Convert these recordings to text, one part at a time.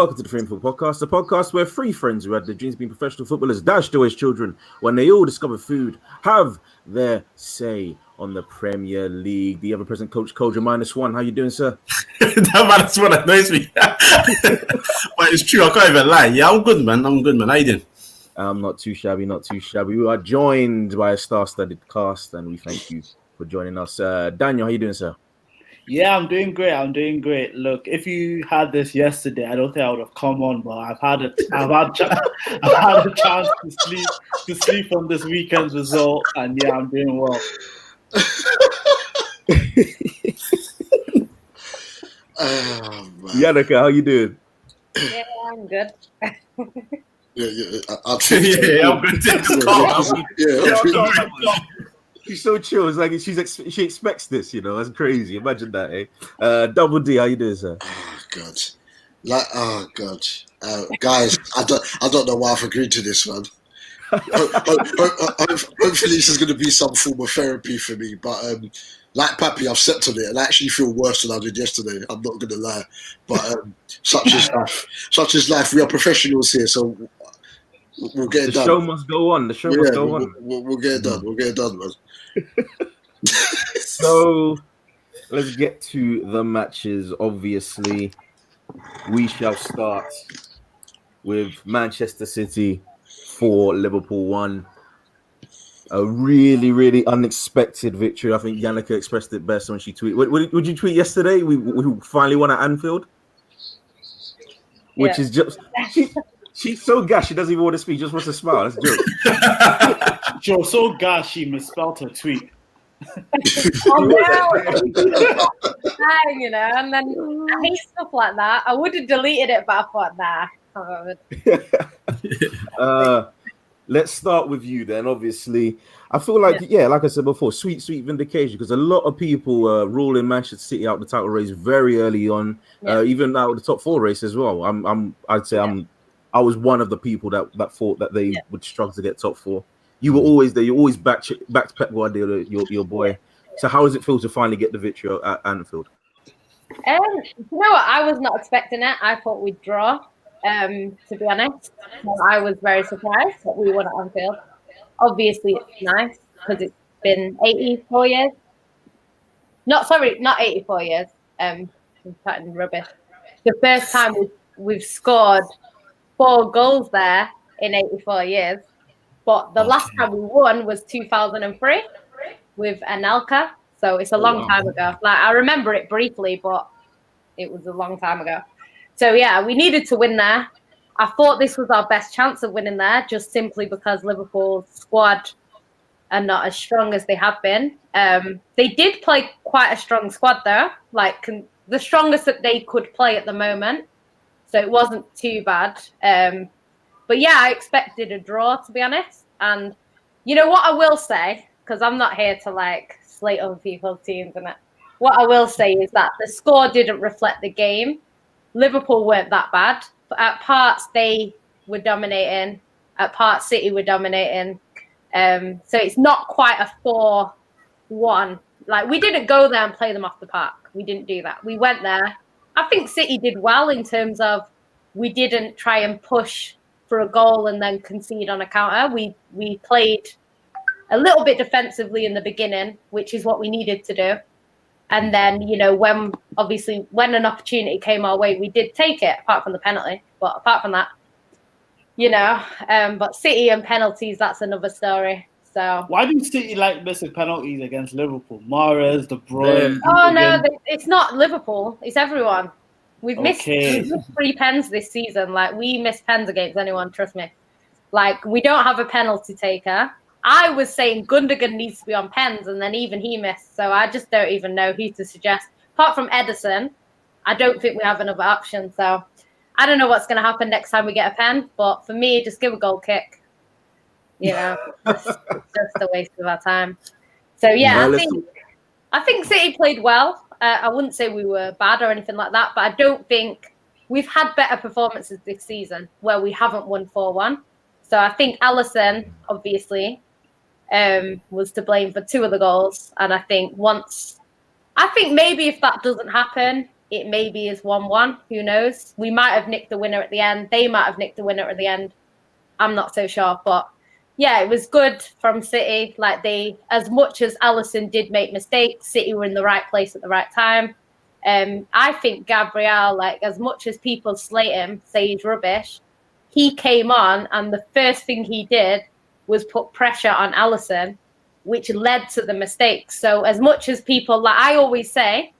welcome to the Free Football Podcast, the podcast where three friends who had their dreams of being professional footballers dashed away as children when they all discovered food have their say on the Premier League. The ever present coach, Kojo minus one. How you doing, sir? that minus one annoys me. but it's true, I can't even lie. Yeah, I'm good, man. I'm good, man. How you doing? I'm not too shabby, not too shabby. We are joined by a star-studded cast, and we thank you for joining us. Uh, Daniel, how you doing, sir? Yeah, I'm doing great. I'm doing great. Look, if you had this yesterday, I don't think I would have come on, but I've had a, I've had, I've had a chance to sleep, to sleep on this weekend's result, and yeah, I'm doing well. oh, Yannicka, how you doing? Yeah, I'm good. yeah, yeah, I, yeah, I'm good. yeah, she's so chill. It's like she's ex- she expects this, you know. That's crazy. Imagine that, eh? Uh, Double D, how you doing, sir? Oh god, like oh god, uh, guys, I don't I don't know why I've agreed to this, one. hopefully, this is going to be some form of therapy for me. But um, like Pappy, I've slept on it, and I actually feel worse than I did yesterday. I'm not going to lie, but um, such is life. Such is life. We are professionals here, so we'll get it the done. show must go on. The show yeah, must go we'll, on. We'll, we'll, get it done. We'll get it done, man. so let's get to the matches. Obviously, we shall start with Manchester City four Liverpool one. A really, really unexpected victory. I think Yannicka expressed it best when she tweeted. What, what, would you tweet yesterday? We, we finally won at Anfield, which yeah. is just she, she's so gash. She doesn't even want to speak. Just wants to smile. That's a joke. Joe, so gash she misspelled her tweet. oh no, you know, and then I hate stuff like that. I would have deleted it, but I thought, nah, uh, let's start with you then. Obviously, I feel like yeah. yeah, like I said before, sweet, sweet vindication because a lot of people uh, ruling Manchester City out the title race very early on, yeah. uh, even out of the top four race as well. I'm, I'm, I'd say yeah. I'm, I was one of the people that that thought that they would struggle to get top four. You were always there. You always back back to Pep Guardiola, your your boy. So how does it feel to finally get the victory at Anfield? Um, you know what? I was not expecting it. I thought we'd draw. Um, to be honest, I was very surprised that we won at Anfield. Obviously, it's nice because it's been 84 years. Not sorry, not 84 years. Um, I'm rubbish. The first time we've, we've scored four goals there in 84 years. But the last time we won was 2003 with Anelka. So it's a long oh, wow. time ago. Like I remember it briefly, but it was a long time ago. So yeah, we needed to win there. I thought this was our best chance of winning there, just simply because Liverpool's squad are not as strong as they have been. Um, they did play quite a strong squad though, like con- the strongest that they could play at the moment. So it wasn't too bad. Um, but yeah, I expected a draw to be honest. And you know what I will say, because I'm not here to like slate other people's teams and. What I will say is that the score didn't reflect the game. Liverpool weren't that bad. At parts, they were dominating. At parts, City were dominating. Um, so it's not quite a 4 1. Like, we didn't go there and play them off the park. We didn't do that. We went there. I think City did well in terms of we didn't try and push for a goal and then concede on a counter. We we played a little bit defensively in the beginning, which is what we needed to do. And then, you know, when obviously when an opportunity came our way, we did take it, apart from the penalty. But apart from that, you know, um, but City and penalties, that's another story. So why do City like missing penalties against Liverpool? Mahrez, De Bruyne. Oh no, it's not Liverpool. It's everyone. We've missed, we've missed three pens this season. Like we miss pens against anyone. Trust me. Like we don't have a penalty taker. I was saying Gundogan needs to be on pens, and then even he missed. So I just don't even know who to suggest. Apart from Ederson, I don't think we have another option. So I don't know what's going to happen next time we get a pen. But for me, just give a goal kick. You know, just, just a waste of our time. So yeah, I think I think City played well. Uh, I wouldn't say we were bad or anything like that, but I don't think we've had better performances this season where we haven't won 4 1. So I think Alisson, obviously, um, was to blame for two of the goals. And I think once, I think maybe if that doesn't happen, it maybe is 1 1. Who knows? We might have nicked the winner at the end. They might have nicked the winner at the end. I'm not so sure. But yeah, it was good from City. Like they, as much as Alisson did make mistakes, City were in the right place at the right time. Um, I think Gabriel, like as much as people slate him, say he's rubbish, he came on and the first thing he did was put pressure on Alisson, which led to the mistakes. So as much as people like I always say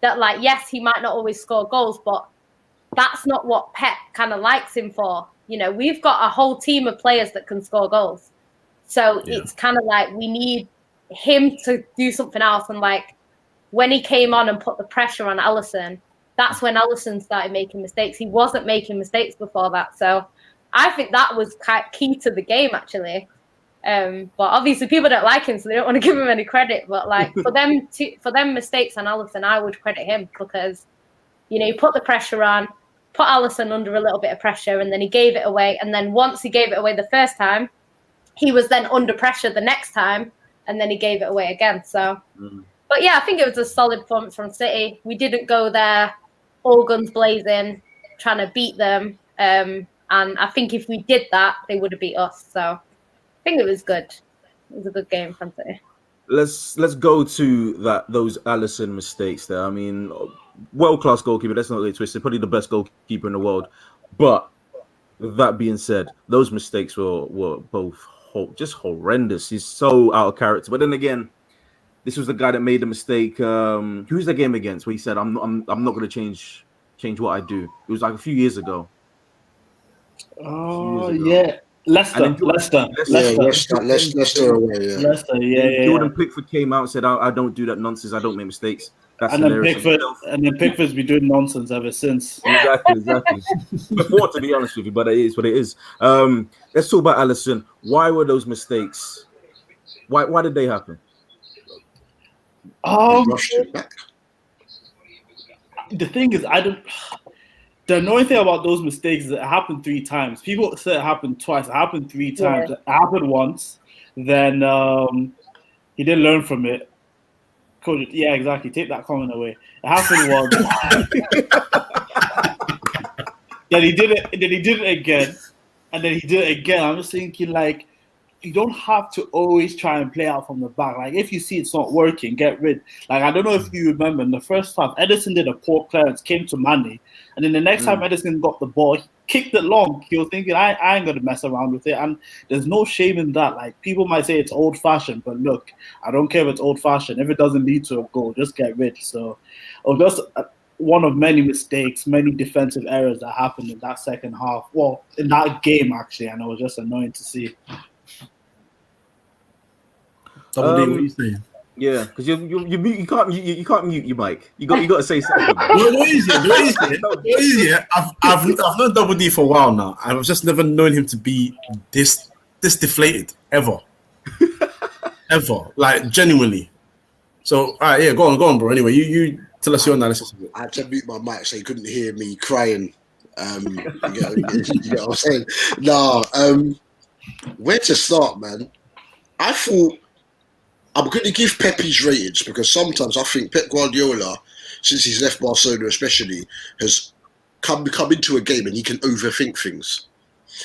that like yes, he might not always score goals, but that's not what Pep kind of likes him for. You know, we've got a whole team of players that can score goals. So yeah. it's kind of like we need him to do something else and like when he came on and put the pressure on Alisson, that's when Alisson started making mistakes. He wasn't making mistakes before that. So I think that was key to the game actually. Um, but obviously people don't like him, so they don't want to give him any credit. But like for them to for them mistakes on Alisson, I would credit him because you know he put the pressure on, put Alisson under a little bit of pressure, and then he gave it away. And then once he gave it away the first time, he was then under pressure the next time, and then he gave it away again. So. Mm but yeah, I think it was a solid performance from City. We didn't go there all guns blazing, trying to beat them. Um, and I think if we did that, they would have beat us. So I think it was good. It was a good game from City. Let's let's go to that those Alisson mistakes there. I mean, world class goalkeeper. That's not really twisted. Probably the best goalkeeper in the world. But that being said, those mistakes were were both ho- just horrendous. He's so out of character. But then again, this was the guy that made the mistake. Um, who's the game against? Where he said, "I'm not, I'm, I'm not going to change change what I do." It was like a few years ago. Oh yeah, Leicester, Leicester, Leicester, yeah, Leicester, Leicester, Leicester, away, yeah. Leicester, yeah, yeah. Jordan Pickford came out and said, I, "I don't do that nonsense. I don't make mistakes." That's and then Pickford, and then Pickford's been doing nonsense ever since. Exactly, exactly. Before, to be honest with you, but it is what it is. Um, let's talk about Alisson. Why were those mistakes? Why why did they happen? Um, the thing is, I don't. The annoying thing about those mistakes is it happened three times. People said it happened twice. It happened three times. Yeah. It happened once. Then um, he didn't learn from it. Coach, yeah, exactly. Take that comment away. It happened once. then he did it. Then he did it again, and then he did it again. I'm just thinking like you don't have to always try and play out from the back. Like if you see it's not working, get rid. Like I don't know if you remember in the first half, Ederson did a poor clearance, came to Mane, and then the next mm. time Ederson got the ball, kicked it long. He was thinking, I, I ain't gonna mess around with it. And there's no shame in that. Like people might say it's old fashioned, but look, I don't care if it's old fashioned. If it doesn't lead to a goal, just get rid. So, oh, just uh, one of many mistakes, many defensive errors that happened in that second half. Well, in that game actually, and it was just annoying to see. Double um, D, what are you saying? Yeah, because you you you, you can't you, you can't mute your mic. You got you got to say something. what is it? What is it? What is it? I've I've I've known Double D for a while now. I've just never known him to be this this deflated ever, ever. Like genuinely. So all right, yeah, go on, go on, bro. Anyway, you you tell us your analysis of it. I had to mute my mic so you couldn't hear me crying. Um, you, know, you know what I'm saying? No, um, where to start, man? I thought I'm going to give Pep his ratings because sometimes I think Pep Guardiola, since he's left Barcelona especially, has come come into a game and he can overthink things.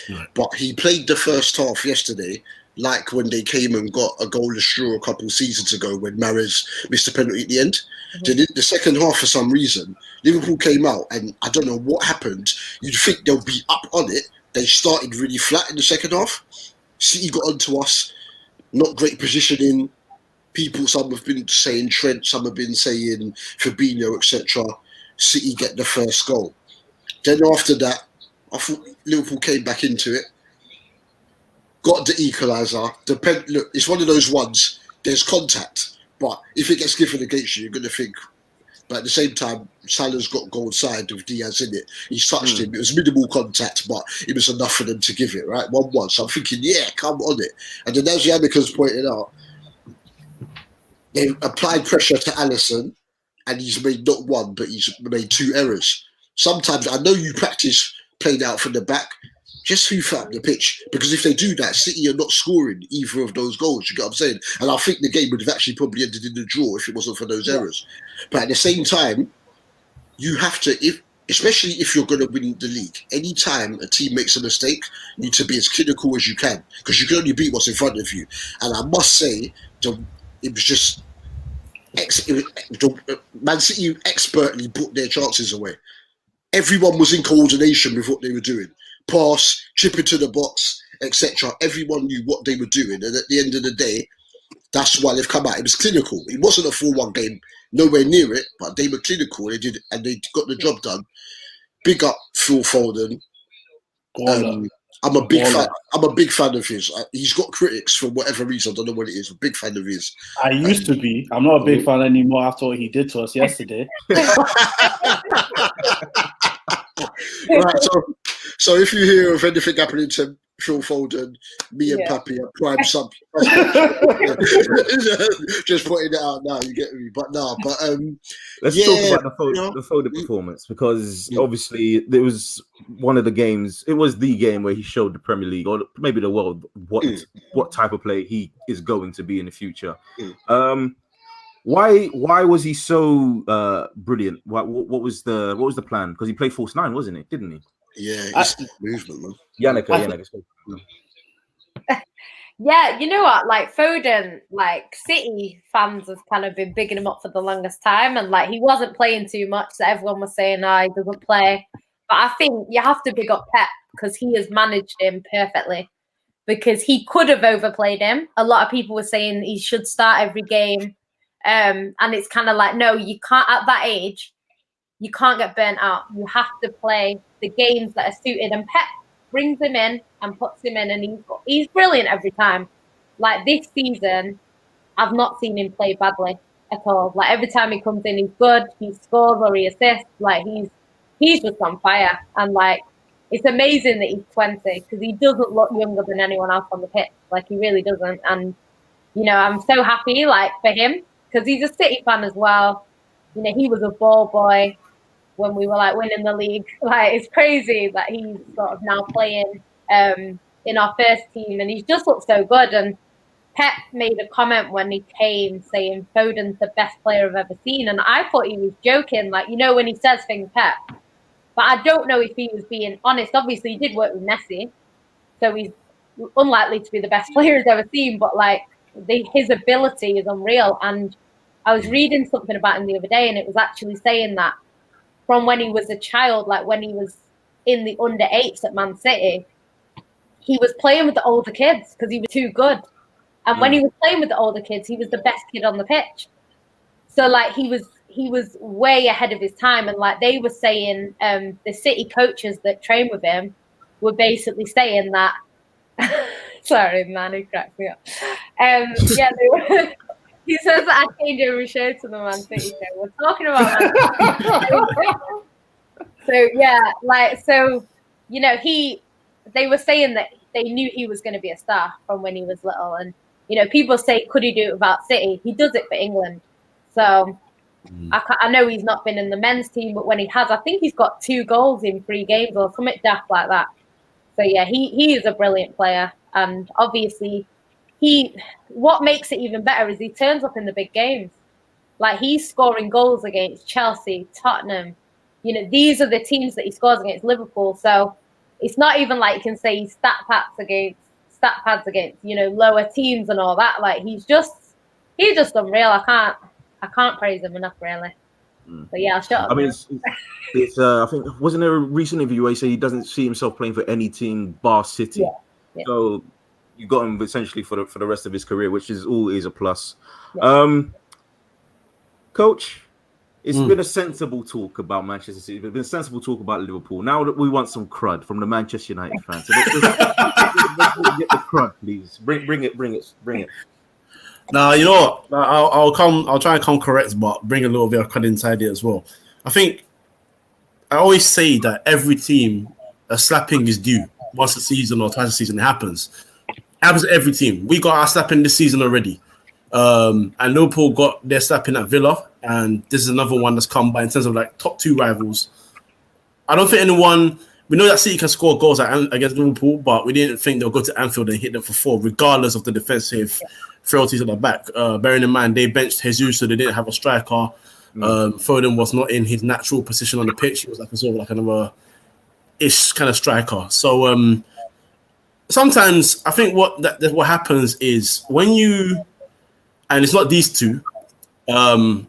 Right. But he played the first half yesterday like when they came and got a goalless draw a couple of seasons ago when Mahrez missed a penalty at the end. Mm-hmm. Then the second half, for some reason, Liverpool came out and I don't know what happened. You'd think they'll be up on it. They started really flat in the second half. City got onto us, not great positioning, people, some have been saying Trent, some have been saying Fabinho, etc. City get the first goal. Then after that, I thought Liverpool came back into it, got the equaliser. Depend. Look, it's one of those ones. There's contact, but if it gets given against you, you're going to think. But at the same time, Salah's got goal side with Dias in it. He's touched mm. him. It was minimal contact, but it was enough for them to give it, right? 1 1. So I'm thinking, yeah, come on it. And then as Yannick has pointed out, They've applied pressure to Alisson, and he's made not one, but he's made two errors. Sometimes I know you practice playing out from the back, just hoof up the pitch because if they do that, City are not scoring either of those goals. You get what I'm saying? And I think the game would have actually probably ended in the draw if it wasn't for those errors. But at the same time, you have to if especially if you're going to win the league. Anytime a team makes a mistake, you need to be as clinical as you can because you can only beat what's in front of you. And I must say, the, it was just ex, it was, Man City expertly put their chances away. Everyone was in coordination with what they were doing. Pass, chip into the box, etc. Everyone knew what they were doing, and at the end of the day, that's why they've come out. It was clinical. It wasn't a 4 1 game, nowhere near it, but they were clinical. They did, and they got the job done. Big up Phil Foden. Um, I'm a big fan. I'm a big fan of his. He's got critics for whatever reason. I don't know what it is. A big fan of his. I used um, to be. I'm not a big fan anymore after what he did to us yesterday. right. So, so if you hear of anything happening to Phil Foden, me and yeah. Pappy are prime sub. Just putting it out now, you get me. But no, but um, let's yeah, talk about the Foden, you know, the Foden performance because yeah. obviously it was one of the games. It was the game where he showed the Premier League or maybe the world what mm. what type of play he is going to be in the future. Mm. Um, why why was he so uh brilliant? What, what was the what was the plan? Because he played false nine, wasn't it? Didn't he? Yeah, it's I, movement, man. Yannick, Yannick. yeah, you know what? Like Foden, like City fans have kind of been bigging him up for the longest time, and like he wasn't playing too much, so everyone was saying, "Oh, he doesn't play." But I think you have to big up Pep because he has managed him perfectly. Because he could have overplayed him. A lot of people were saying he should start every game, um, and it's kind of like, no, you can't at that age. You can't get burnt out. You have to play the games that are suited. And Pep brings him in and puts him in, and he's he's brilliant every time. Like this season, I've not seen him play badly at all. Like every time he comes in, he's good. He scores or he assists. Like he's he's just on fire. And like it's amazing that he's 20 because he doesn't look younger than anyone else on the pitch. Like he really doesn't. And you know, I'm so happy like for him because he's a City fan as well. You know, he was a ball boy when we were like winning the league. Like it's crazy that he's sort of now playing um, in our first team, and he's just looked so good. And Pep made a comment when he came saying Foden's the best player I've ever seen, and I thought he was joking. Like you know when he says things, Pep. But I don't know if he was being honest. Obviously, he did work with Messi, so he's unlikely to be the best player he's ever seen. But like the, his ability is unreal. And I was reading something about him the other day, and it was actually saying that from when he was a child, like when he was in the under eights at Man City, he was playing with the older kids because he was too good. And mm. when he was playing with the older kids, he was the best kid on the pitch. So like he was he was way ahead of his time. And like they were saying, um, the city coaches that train with him were basically saying that sorry, man, he cracked me up. Um, yeah, they were he says that I changed every show to the Man City show. We're talking about So yeah, like so, you know, he they were saying that they knew he was going to be a star from when he was little, and you know, people say could he do it without City? He does it for England. So mm. I, I know he's not been in the men's team, but when he has, I think he's got two goals in three games or something daft like that. So yeah, he he is a brilliant player, and obviously he what makes it even better is he turns up in the big games. Like he's scoring goals against Chelsea, Tottenham. You know, these are the teams that he scores against Liverpool. So it's not even like you can say he's stat pads against stat pads against, you know, lower teams and all that. Like he's just he's just unreal. I can't I can't praise him enough really. Hmm. But yeah, I'll shut up. I mean, it's, it's uh, I think wasn't there a recent interview where he said he doesn't see himself playing for any team bar City. Yeah, yeah. So you got him essentially for the for the rest of his career, which is always a plus. Um, coach, it's mm. been a sensible talk about Manchester City. It's been a sensible talk about Liverpool. Now that we want some crud from the Manchester United fans, so let's, let's, let's, let's, get the crud, please. Bring bring it, bring it, bring it. Now you know what? I'll, I'll come. I'll try and come correct, but bring a little bit of crud inside it as well. I think I always say that every team a slapping is due once a season or twice a season happens happens to every team. We got our slapping this season already. Um, and Liverpool got their slapping at Villa, and this is another one that's come by in terms of like top two rivals. I don't think anyone. We know that City can score goals against Liverpool, but we didn't think they'll go to Anfield and hit them for four, regardless of the defensive frailties at the back. Uh, bearing in mind they benched Jesus, so they didn't have a striker. Mm. Um, Foden was not in his natural position on the pitch. He was like a sort of like another ish kind of striker. So um, sometimes I think what that, that, what happens is when you and it's not these two. Um,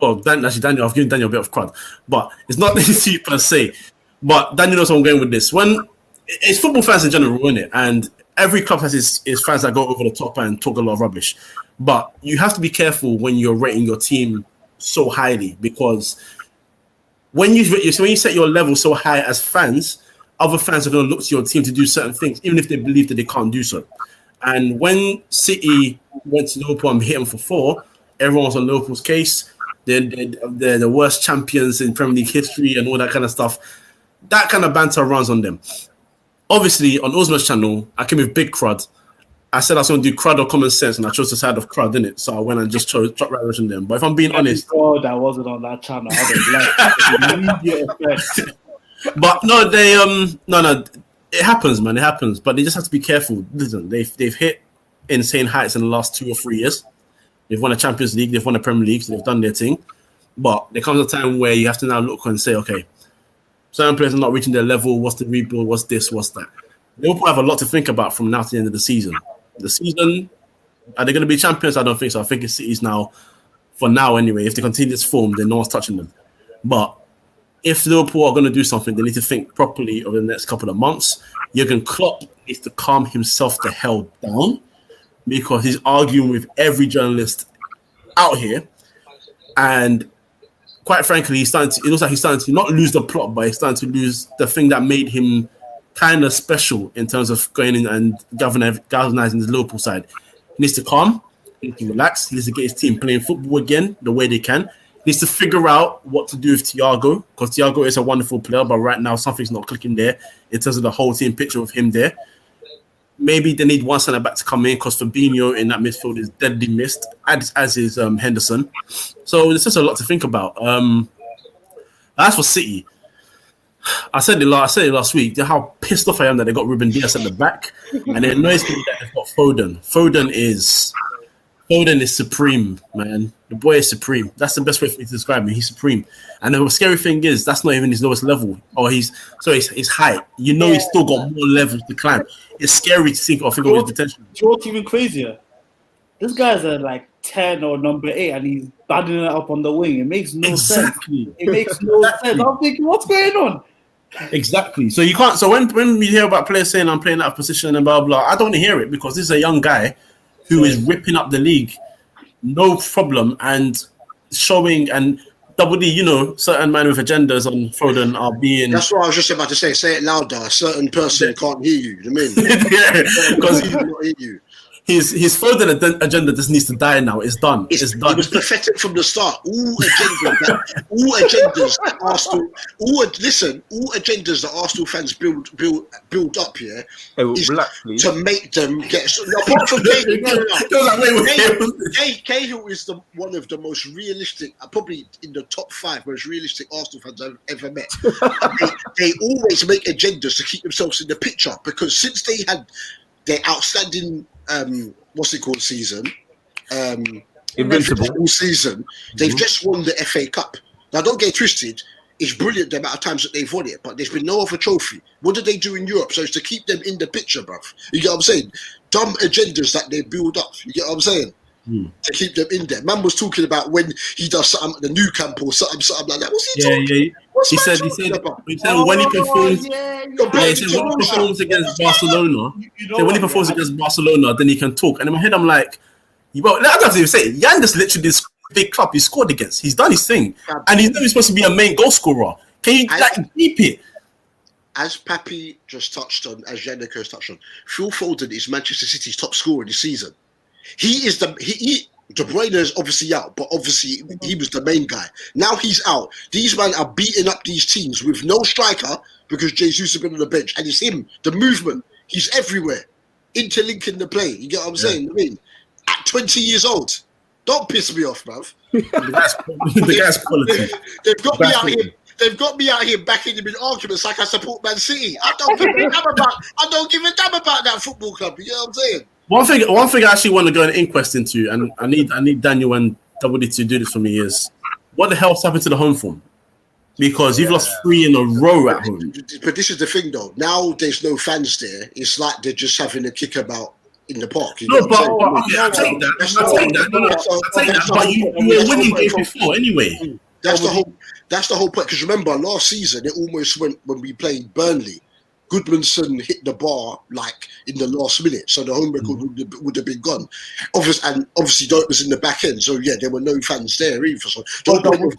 well, Dan, actually, Daniel, I've given Daniel a bit of crud, but it's not these two per se. But Daniel knows I'm going with this. When it's football fans in general, isn't it? And every club has its, its fans that go over the top and talk a lot of rubbish. But you have to be careful when you're rating your team so highly because when you when you set your level so high as fans, other fans are going to look to your team to do certain things, even if they believe that they can't do so. And when City went to Liverpool and hit them for four, everyone was on Liverpool's case. They're, they're, they're, the worst champions in Premier League history and all that kind of stuff. That kind of banter runs on them. Obviously, on Uzma's channel, I came with big crud. I said I was going to do crud or common sense, and I chose the side of crud, didn't it? So I went and just chose drop right on them. But if I'm being honest, oh, that wasn't on that channel. but no, they um no no, it happens, man. It happens. But they just have to be careful. Listen, they've they've hit insane heights in the last two or three years. They've won a Champions League, they've won a Premier League, so they've done their thing. But there comes a time where you have to now look and say, okay, certain players are not reaching their level. What's the rebuild? What's this? What's that? Liverpool have a lot to think about from now to the end of the season. The season, are they going to be champions? I don't think so. I think it's City's now, for now anyway. If they continue this form, then no one's touching them. But if Liverpool are going to do something, they need to think properly over the next couple of months. Jurgen Klopp needs to calm himself the hell down because he's arguing with every journalist out here, and quite frankly, he's starting to. It looks like he's starting to not lose the plot, but he's starting to lose the thing that made him kind of special in terms of going in and galvanizing the Liverpool side. He needs to calm, he needs to relax, he needs to get his team playing football again the way they can needs to figure out what to do with Thiago because Thiago is a wonderful player, but right now something's not clicking there in terms of the whole team picture of him there. Maybe they need one centre back to come in because Fabinho in that midfield is deadly missed, as, as is um, Henderson. So there's just a lot to think about. Um, as for City, I said it last, I said it last week. How pissed off I am that they got Ruben Dias at the back, and it annoys me that they've got Foden. Foden is Foden is supreme, man. The boy is supreme. That's the best way for me to describe him. He's supreme. And the scary thing is, that's not even his lowest level. Or he's sorry, his, his height. You know, yeah. he's still got more levels to climb. It's scary to think of, his potential. You know even crazier? This guy's a like ten or number eight, and he's batting it up on the wing. It makes no exactly. sense. It makes no exactly. sense. I'm thinking, what's going on? Exactly. So you can't. So when when we hear about players saying I'm playing out of position and blah blah, I don't hear it because this is a young guy who is ripping up the league, no problem, and showing and double D, you know, certain men with agendas on Foden are being. That's what I was just about to say. Say it louder. A certain person can't hear you. You know I mean? yeah, because he not hear you his his further agenda just needs to die now. It's done. It's, it's done. It was pathetic from the start. All agendas, all agendas that Arsenal, all listen, all agendas that Arsenal fans build build build up here hey, is relax, to make them get. Apart from Cahill, no, no, Cahill is the one of the most realistic, uh, probably in the top five most realistic Arsenal fans I've ever met. they, they always make agendas to keep themselves in the picture because since they had their outstanding um, what's it called season, um, invincible season. They've mm-hmm. just won the FA Cup. Now, don't get twisted. It's brilliant the amount of times that they've won it, but there's been no other trophy. What do they do in Europe? So it's to keep them in the picture, bruv. You get what I'm saying? Dumb agendas that they build up. You get what I'm saying? Hmm. To keep them in there. Man was talking about when he does something at the Nou Camp or something, something like that. What's he yeah, talking? Yeah. He said, he said, he said oh, when he performs, yeah, yeah, he said when he oh, performs against Barcelona, you know when he performs against Barcelona, then he can talk. And in my head, I'm like, well, I don't have to even say. Jan just literally this big club he scored against. He's done his thing, and he's not supposed to be a main goal scorer. Can you as, like deep it? As Pappy just touched on, as has touched on, Phil Foden is Manchester City's top scorer this season. He is the he, he De Bruyne is obviously out, but obviously he was the main guy. Now he's out. These men are beating up these teams with no striker because Jesus has been on the bench, and it's him. The movement, he's everywhere, interlinking the play. You get what I'm yeah. saying? I mean, at 20 years old, don't piss me off, bruv. the guy's quality. They've got me out here. They've got me out here backing him in arguments like I support Man City. I don't give a damn about. I don't give a damn about that football club. You know what I'm saying? One thing, one thing I actually want to go an inquest into, and I need, I need Daniel and Double D to do this for me is what the hell's happened to the home form? Because you've lost three in a row at home. But this is the thing, though. Now there's no fans there. It's like they're just having a kickabout in the park. You No, know but, but saying? okay, I take that. That's I take that. No, no, I take that. But you, you were winning games before anyway. That's the whole. That's the whole point. Because remember, last season it almost went when we played Burnley. Gudmundsson hit the bar like in the last minute, so the home record would, have, would have been gone. Obviously, and obviously, Dope was in the back end, so yeah, there were no fans there either. So But the- was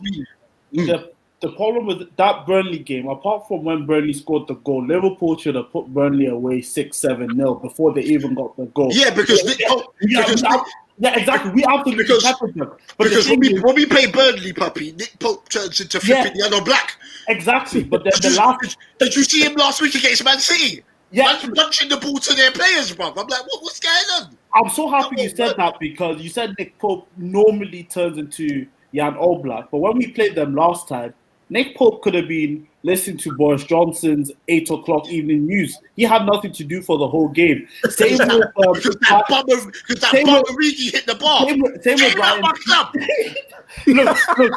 Mm. the, the problem with that Burnley game, apart from when Burnley scored the goal, Liverpool should have put Burnley away 6 7 nil before they even got the goal. yeah, because Nick Pope, Yeah, because have- yeah, exactly. We absolutely Because- peppered them. But because when we is- when we play Burnley, puppy, Nick Pope turns into Yeah. flipping Jan Oblak. Exactly. But the, the last, did you see him last week against Man City? yeah, Man punching the ball to their players, bro. I'm like, what, what's going on? I'm so happy you said that because you said Nick Pope normally turns into Jan Oblak, but when we played them last time, Nick Pope could have been listening to Boris Johnson's eight o'clock evening news. He had nothing to do for the whole game. Same with um, that bummer, that Same with- hit the bar. same with, same with Brian. look, look,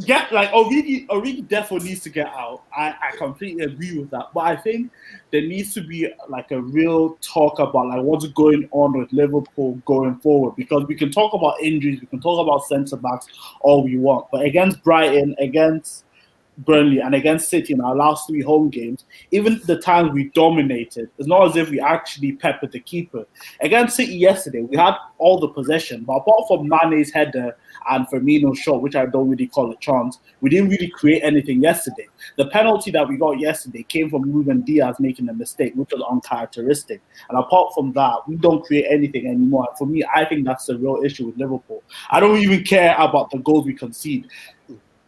get like Origi, Origi definitely needs to get out. I, I completely agree with that. But I think there needs to be like a real talk about like what's going on with Liverpool going forward because we can talk about injuries, we can talk about centre backs all we want, but against Brighton, against Burnley and against City in our last three home games, even the times we dominated, it's not as if we actually peppered the keeper. Against City yesterday, we had all the possession, but apart from Mane's header and Firmino's shot, which I don't really call a chance, we didn't really create anything yesterday. The penalty that we got yesterday came from Ruben Dias making a mistake, which was uncharacteristic. And apart from that, we don't create anything anymore. For me, I think that's the real issue with Liverpool. I don't even care about the goals we concede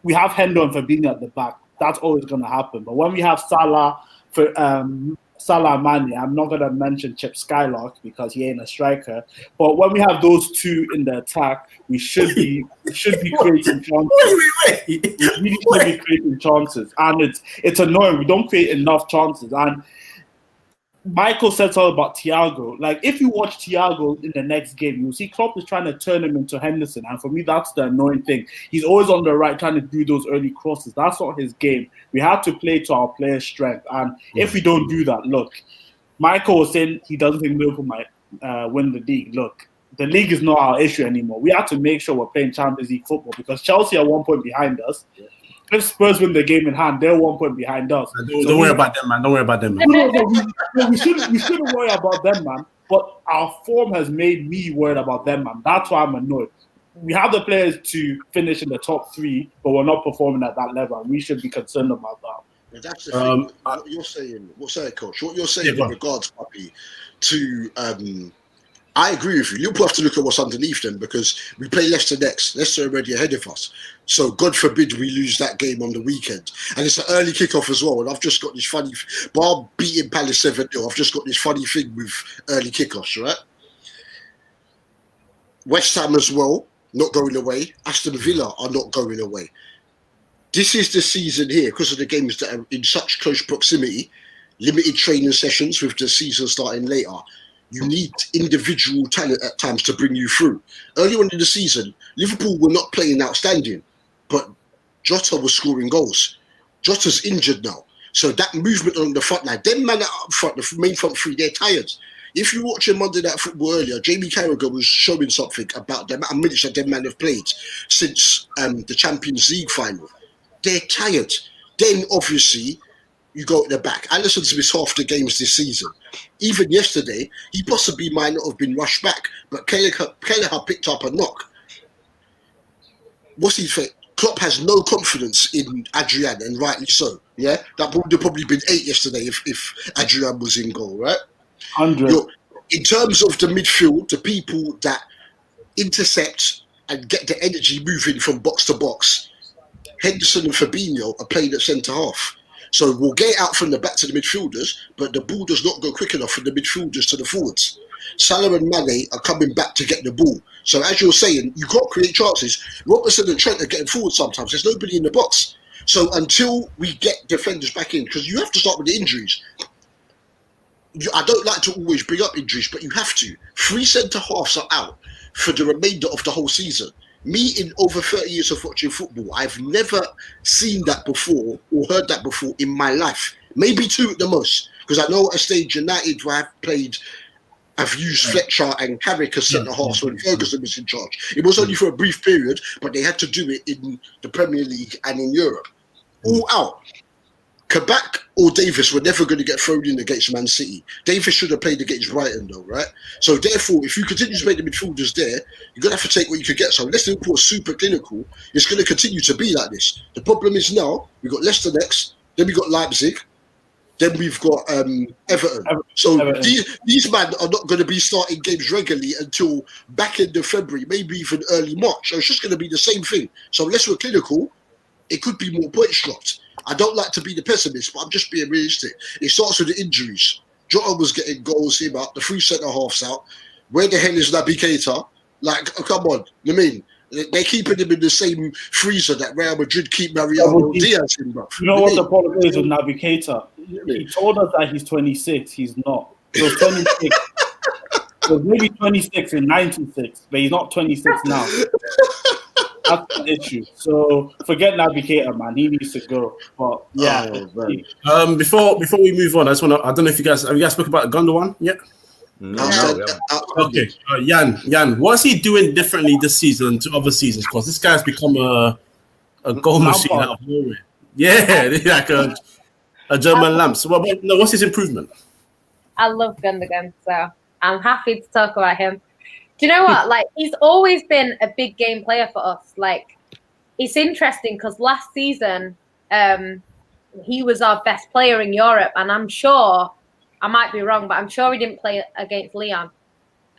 we have Hendo and Fabinho at the back. That's always going to happen. But when we have Salah, for um, Salah Mane, I'm not going to mention Chip Skylark because he ain't a striker. But when we have those two in the attack, we should be we should be creating chances. Wait, wait, We wait. really should be creating chances, and it's it's annoying. We don't create enough chances, and Michael said something about Thiago. Like, if you watch Thiago in the next game, you'll see Klopp is trying to turn him into Henderson. And for me, that's the annoying thing. He's always on the right trying to do those early crosses. That's not his game. We have to play to our players' strength. And if we don't do that, look, Michael was saying he doesn't think Liverpool might uh, win the league. Look, the league is not our issue anymore. We have to make sure we're playing Champions League football because Chelsea are one point behind us. If Spurs win the game in hand, they're one point behind us. Don't, So don't worry about them, man. Don't worry about them, man. no, no, we, no, we shouldn't. We shouldn't worry about them, man. But our form has made me worried about them, man. That's why I'm annoyed. We have the players to finish in the top three, but we're not performing at that level. We should be concerned about that. And that's the Um, thing. What you're saying, what's that, coach? What you're saying Yeah, in regards, puppy, to um, I agree with you. Liverpool have to look at what's underneath them because we play Leicester next. Leicester are already ahead of us. So God forbid we lose that game on the weekend. And it's an early kickoff as well. And I've just got this funny, bar beating Palace 7 0, I've just got this funny thing with early kickoffs, right? West Ham as well, not going away. Aston Villa are not going away. This is the season here because of the games that are in such close proximity, limited training sessions with the season starting later. You need individual talent at times to bring you through. Early on in the season, Liverpool were not playing outstanding, but Jota was scoring goals. Jota's injured now. So that movement on the front line, them man up front, the main front three, they're tired. If you watch him Monday Night Football earlier, Jamie Carragher was showing something about the amount of minutes that them man have played since um, the Champions League final. They're tired. Then obviously you go at the back. Alisson's missed half the games this season. Even yesterday, he possibly might not have been rushed back, but Kelleher, picked up a knock. What's he think? Klopp has no confidence in Adrian, and rightly so. Yeah, that would have probably been eight yesterday if, if Adrian was in goal, right? Hundred. Look, in terms of the midfield, the people that intercept and get the energy moving from box to box, Henderson and Fabinho are playing at centre half. So we'll get out from the back to the midfielders, but the ball does not go quick enough from the midfielders to the forwards. Salah and Mane are coming back to get the ball. So as you're saying, you've got to create chances. Robertson and Trent are getting forward sometimes. There's nobody in the box. So until we get defenders back in, because you have to start with the injuries. I don't like to always bring up injuries, but you have to. Three centre halves are out for the remainder of the whole season. Me in over 30 years of watching football, I've never seen that before or heard that before in my life. Maybe two at the most, because I know at a stage United where I've played, I've used Fletcher and Carrick as centre halves when Ferguson was in charge. It was only for a brief period, but they had to do it in the Premier League and in Europe. Mm. All out. Kabak or Davis were never going to get thrown in against Man City. Davis should have played against Brighton, though, right? So therefore, if you continue to make the midfielders there, you're going to have to take what you could get. So unless Liverpool are super clinical, it's going to continue to be like this. The problem is now we've got Leicester next, then we've got Leipzig, then we've got um, Everton. So Everton. These, these men are not going to be starting games regularly until back end of February, maybe even early March. So it's just going to be the same thing. So unless we're clinical, it could be more points dropped. I don't like to be the pessimist, but I'm just being realistic. It starts with the injuries. Jota was getting goals, him out, the three centre halves out. Where the hell is Naby Keita? Like, oh, come on, you mean? They- They're keeping him in the same freezer that Real Madrid keep Mariano but Diaz in, bro. You know what the problem is with Navigator? He told us that he's 26. He's not. He was 26. he was maybe 26 in 96, but he's not 26 now. That's the issue. So forget Navigator, man. He needs to go. But yeah, Oh. Um, before before we move on, I just want to. I don't know if you guys have you guys spoke about Gundogan one yet. No, Outstanding- no, yeah. Okay, uh, Jan, Jan, what's he doing differently this season to other seasons? Because this guy's become a a goal machine Lampard. out of nowhere. Yeah, like a, a German lamp. So, what, what- no, what's his improvement? I love Gundogan, so I'm happy to talk about him. Do you know what? Like, he's always been a big game player for us. Like, it's interesting because last season, um, he was our best player in Europe, and I'm sure I might be wrong, but I'm sure he didn't play against Lyon,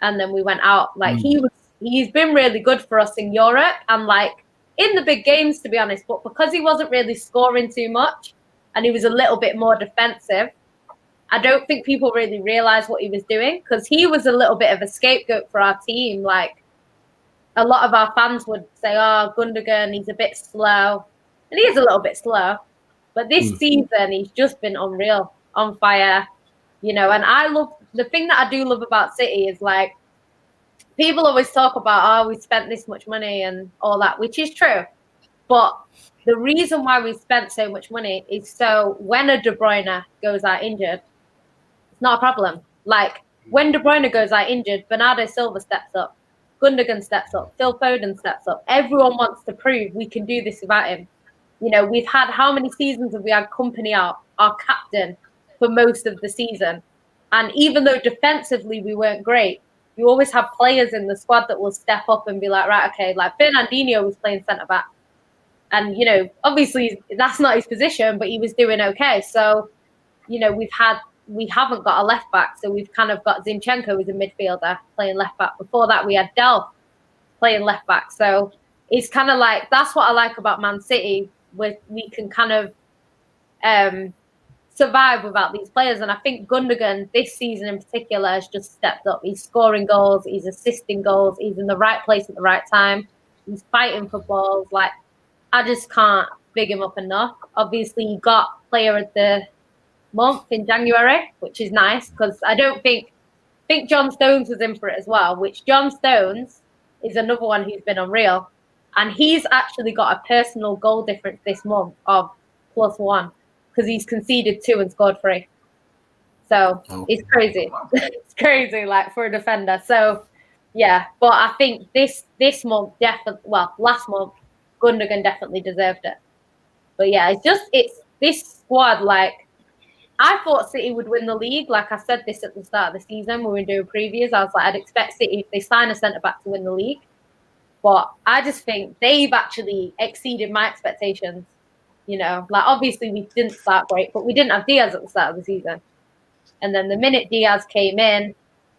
and then we went out. Like, he was, he's been really good for us in Europe, and like in the big games, to be honest. But because he wasn't really scoring too much, and he was a little bit more defensive. I don't think people really realized what he was doing because he was a little bit of a scapegoat for our team. Like a lot of our fans would say, "Oh, Gundogan, he's a bit slow," and he is a little bit slow. But this hmm. season, he's just been unreal, on fire, you know. And I love the thing that I do love about City is like people always talk about, "Oh, we spent this much money" and all that, which is true. But the reason why we spent so much money is so when a De Bruyne goes out injured, it's not a problem. Like when De Bruyne goes out injured, Bernardo Silva steps up, Gundogan steps up, Phil Foden steps up. Everyone wants to prove we can do this without him. You know, we've had how many seasons have we had Kompany out, our captain, for most of the season? And even though defensively we weren't great, you always have players in the squad that will step up and be like, right, okay, like Fernandinho was playing centre back. And, you know, obviously that's not his position, but he was doing okay. So, you know, we've had, we haven't got a left back. So we've kind of got Zinchenko as a midfielder playing left back. Before that, we had Delph playing left back. So it's kind of like, that's what I like about Man City, where we can kind of um, survive without these players. And I think Gundogan this season in particular has just stepped up. He's scoring goals, he's assisting goals, he's in the right place at the right time, he's fighting for balls. Like, I just can't big him up enough. Obviously, he got player of the month in January, which is nice because I don't think think John Stones was in for it as well. Which John Stones is another one who's been unreal, and he's actually got a personal goal difference this month of plus one because he's conceded two and scored three. So Okay. it's crazy. it's crazy, like for a defender. So yeah, but I think this this month definitely, well, last month, Gundogan definitely deserved it. But yeah, it's just it's this squad. Like I thought City would win the league. Like I said this at the start of the season when we were doing previews. I was like, I'd expect City if they sign a centre back to win the league. But I just think they've actually exceeded my expectations. You know, like obviously we didn't start great, but we didn't have Dias at the start of the season. And then the minute Dias came in,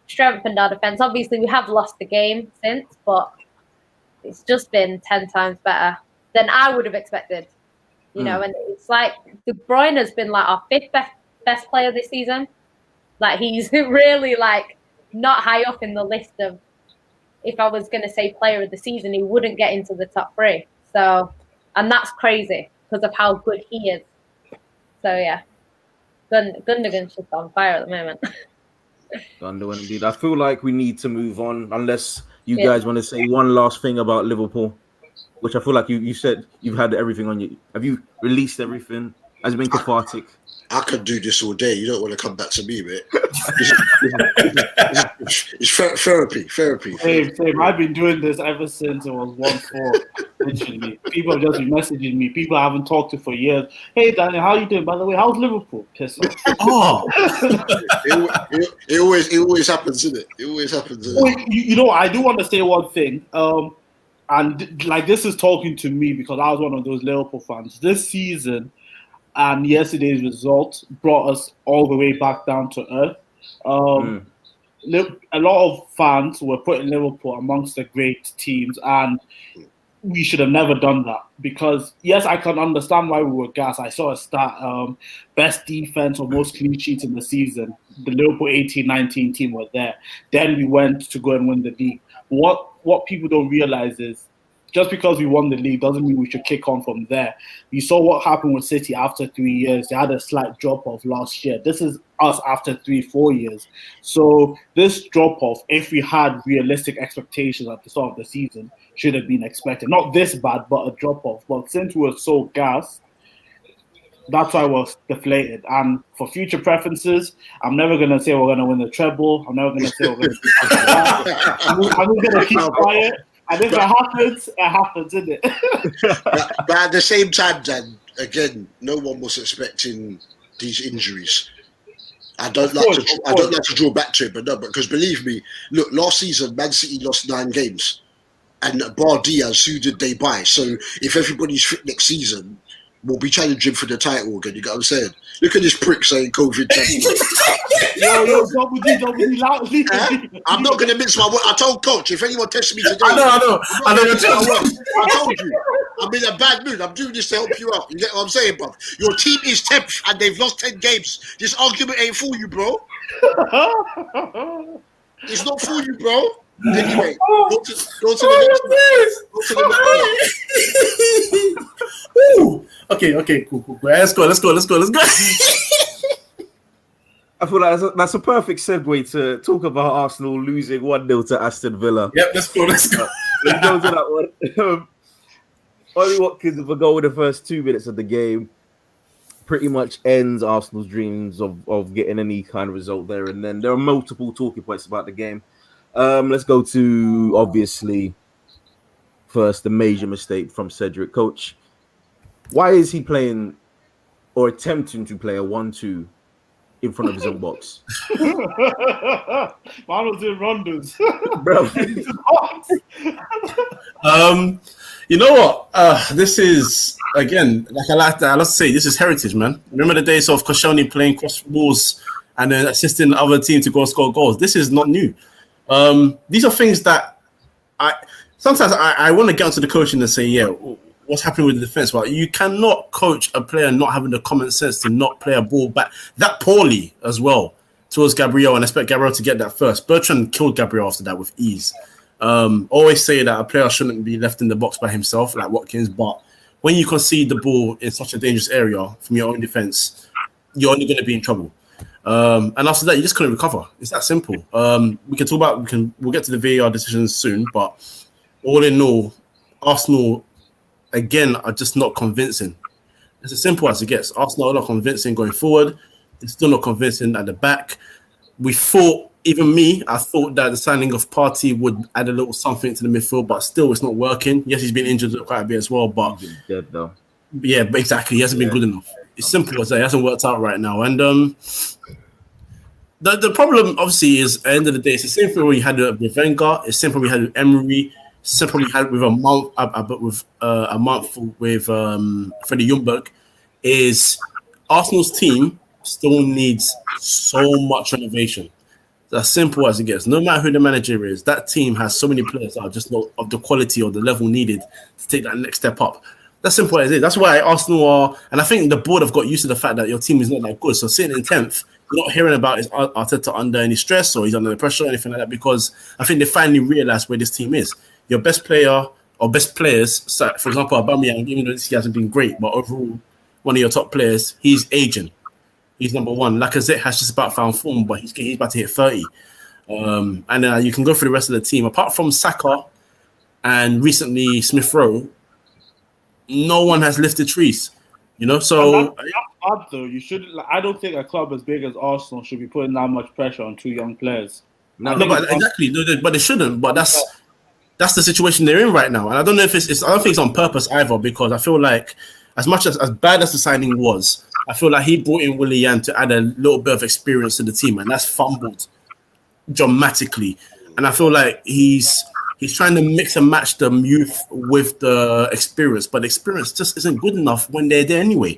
strengthened our defense. Obviously, we have lost the game since, but it's just been 10 times better than I would have expected. You know, hmm. and it's like De Bruyne has been like our fifth best, best player this season. Like, he's really like not high up in the list of if I was going to say player of the season, he wouldn't get into the top three. So, and that's crazy because of how good he is. So, yeah. Gun- Gundogan's just on fire at the moment. Gundogan indeed. I feel like we need to move on unless you yeah. guys want to say one last thing about Liverpool, which I feel like you you said you've had everything on you. Have you released everything? Has it been cathartic? I could do this all day. You don't want to come back to me, mate. it's, it's, therapy, therapy. Same, same. I've been doing this ever since it was one four. Literally, people have just been messaging me. People I haven't talked to for years. Hey, Daniel, how you doing? By the way, how's Liverpool? Piss oh, it, it, it, always it always happens, isn't it? It always happens. Well, you, you know, I do want to say one thing. Um, and like this is talking to me because I was one of those Liverpool fans. This season and yesterday's result brought us all the way back down to earth. Um, mm. A lot of fans were putting Liverpool amongst the great teams, and we should have never done that because yes, I can understand why we were gas. I saw a stat: um, best defense or most clean sheets in the season. The Liverpool 18-19 team were there. Then we went to go and win the league. What what people don't realize is just because we won the league doesn't mean we should kick on from there. You saw what happened with City after three years. They had a slight drop off last year. This is us after three, four years. So this drop off, if we had realistic expectations at the start of the season, should have been expected. Not this bad, but a drop off. But since we were so gassed, that's why I was deflated. And for future preferences, I'm never gonna say we're gonna win the treble. I'm never gonna say we're gonna. I'm, I'm gonna keep quiet. And if but, it happens, it happens, isn't it? but, but, at the same time, Dan, again, no one was expecting these injuries. I don't of like course, to I don't like to draw back to it, but no, because believe me, look, last season Man City lost nine games. And Bar Dias, who did they buy? So if everybody's fit next season, will be challenging for the title again. You get what I'm saying? Look at this prick saying COVID. yo, yo, double D, double D, loudly. I'm not going to miss my word. I told coach if anyone tests me today, I know, I know, I know. I told you. I'm in a bad mood. I'm doing this to help you out. You get what I'm saying, bro? Your team is 10th and they've lost 10 games. This argument ain't for you, bro. it's not for you, bro. Anyway, go to, go to the next one. Go to the next okay, okay, cool, cool, cool. Let's go, let's go, let's go, let's go. I feel like that's a, that's a, perfect segue to talk about Arsenal losing 1 0 to Aston Villa. Yep, let's go, let's go. let's go to that one. Um, Ollie Watkins with a goal in the first two minutes of the game pretty much ends Arsenal's dreams of, of getting any kind of result there. And then there are multiple talking points about the game. Um, let's go to obviously first the major mistake from Cedric. Coach, why is he playing or attempting to play a one-two in front of his own box? Ronald's doing rondos, bro. um, you know what? Uh, this is again, like I like to, I like to say, this is heritage, man. Remember the days of Koscielny playing cross balls and then assisting the other team to go score goals. This is not new. Um, these are things that I sometimes I, I want to get onto the coaching and say, yeah, what's happening with the defense? Well, you cannot coach a player not having the common sense to not play a ball back that poorly as well towards Gabriel and expect Gabriel to get that first. Bertrand killed Gabriel after that with ease. Um, always say that a player shouldn't be left in the box by himself, like Watkins, but when you concede the ball in such a dangerous area from your own defense, you're only going to be in trouble. Um, and after that, you just couldn't recover. It's that simple. Um, we can talk about we can we'll get to the VAR decisions soon, but all in all, Arsenal again are just not convincing. It's as simple as it gets. Arsenal are not convincing going forward. It's still not convincing at the back. We thought, even me, I thought that the signing of Partey would add a little something to the midfield, but still it's not working. Yes, he's been injured quite a bit as well, but dead though. Yeah, exactly. He hasn't yeah. been good enough. It's simple as that. It hasn't worked out right now. And um the, the problem obviously is at the end of the day, it's the same thing we had with Wenger, it's the same thing we had with Emery, same we had with a month uh, uh but with uh, a month with um Freddie Ljungberg, is Arsenal's team still needs so much renovation. As simple as it gets. No matter who the manager is, that team has so many players that are just not of the quality or the level needed to take that next step up. That's simple as it. That's why Arsenal are, and I think the board have got used to the fact that your team is not that good. So sitting in tenth, not hearing about is Arteta under any stress or he's under the pressure or anything like that because I think they finally realized where this team is. Your best player or best players, for example, Aubameyang, even though he hasn't been great, but overall one of your top players, he's aging. He's number one. Lacazette has just about found form, but he's, he's about to hit 30. Um, and uh, you can go through the rest of the team. Apart from Saka and recently Smith Rowe, no one has lifted trees. You know, so odd though. You should. Like, I don't think a club as big as Arsenal should be putting that much pressure on two young players. No, no but exactly, no, but they shouldn't. But that's that's the situation they're in right now, and I don't know if it's, it's. I don't think it's on purpose either, because I feel like as much as as bad as the signing was, I feel like he brought in Willian to add a little bit of experience to the team, and that's fumbled dramatically. And I feel like he's he's trying to mix and match the youth with the experience, but experience just isn't good enough when they're there anyway.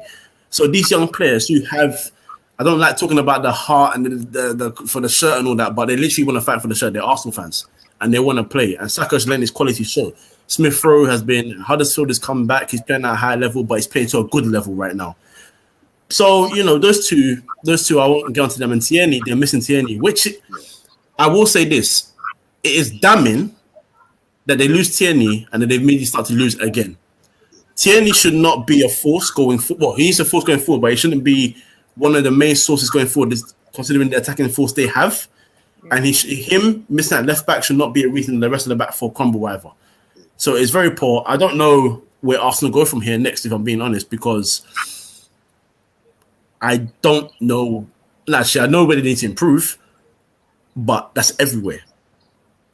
So these young players who have, I don't like talking about the heart and the, the, the for the shirt and all that, but they literally want to fight for the shirt. They're Arsenal fans and they want to play. And Saka's letting his quality show. Smith Rowe has been Huddersfield has come back. He's playing at a high level, but he's playing to a good level right now. So you know those two, those two, I won't get onto them. And Tierney, they're missing Tierney, which I will say this: it is damning that they lose Tierney and then they immediately start to lose again. Tierney should not be a force going forward. Well, he needs a force going forward, but he shouldn't be one of the main sources going forward, considering the attacking force they have. And he, him missing that left back should not be a reason the rest of the back four crumble either. So it's very poor. I don't know where Arsenal go from here next, if I'm being honest, because I don't know. Actually, I know where they need to improve, but that's everywhere.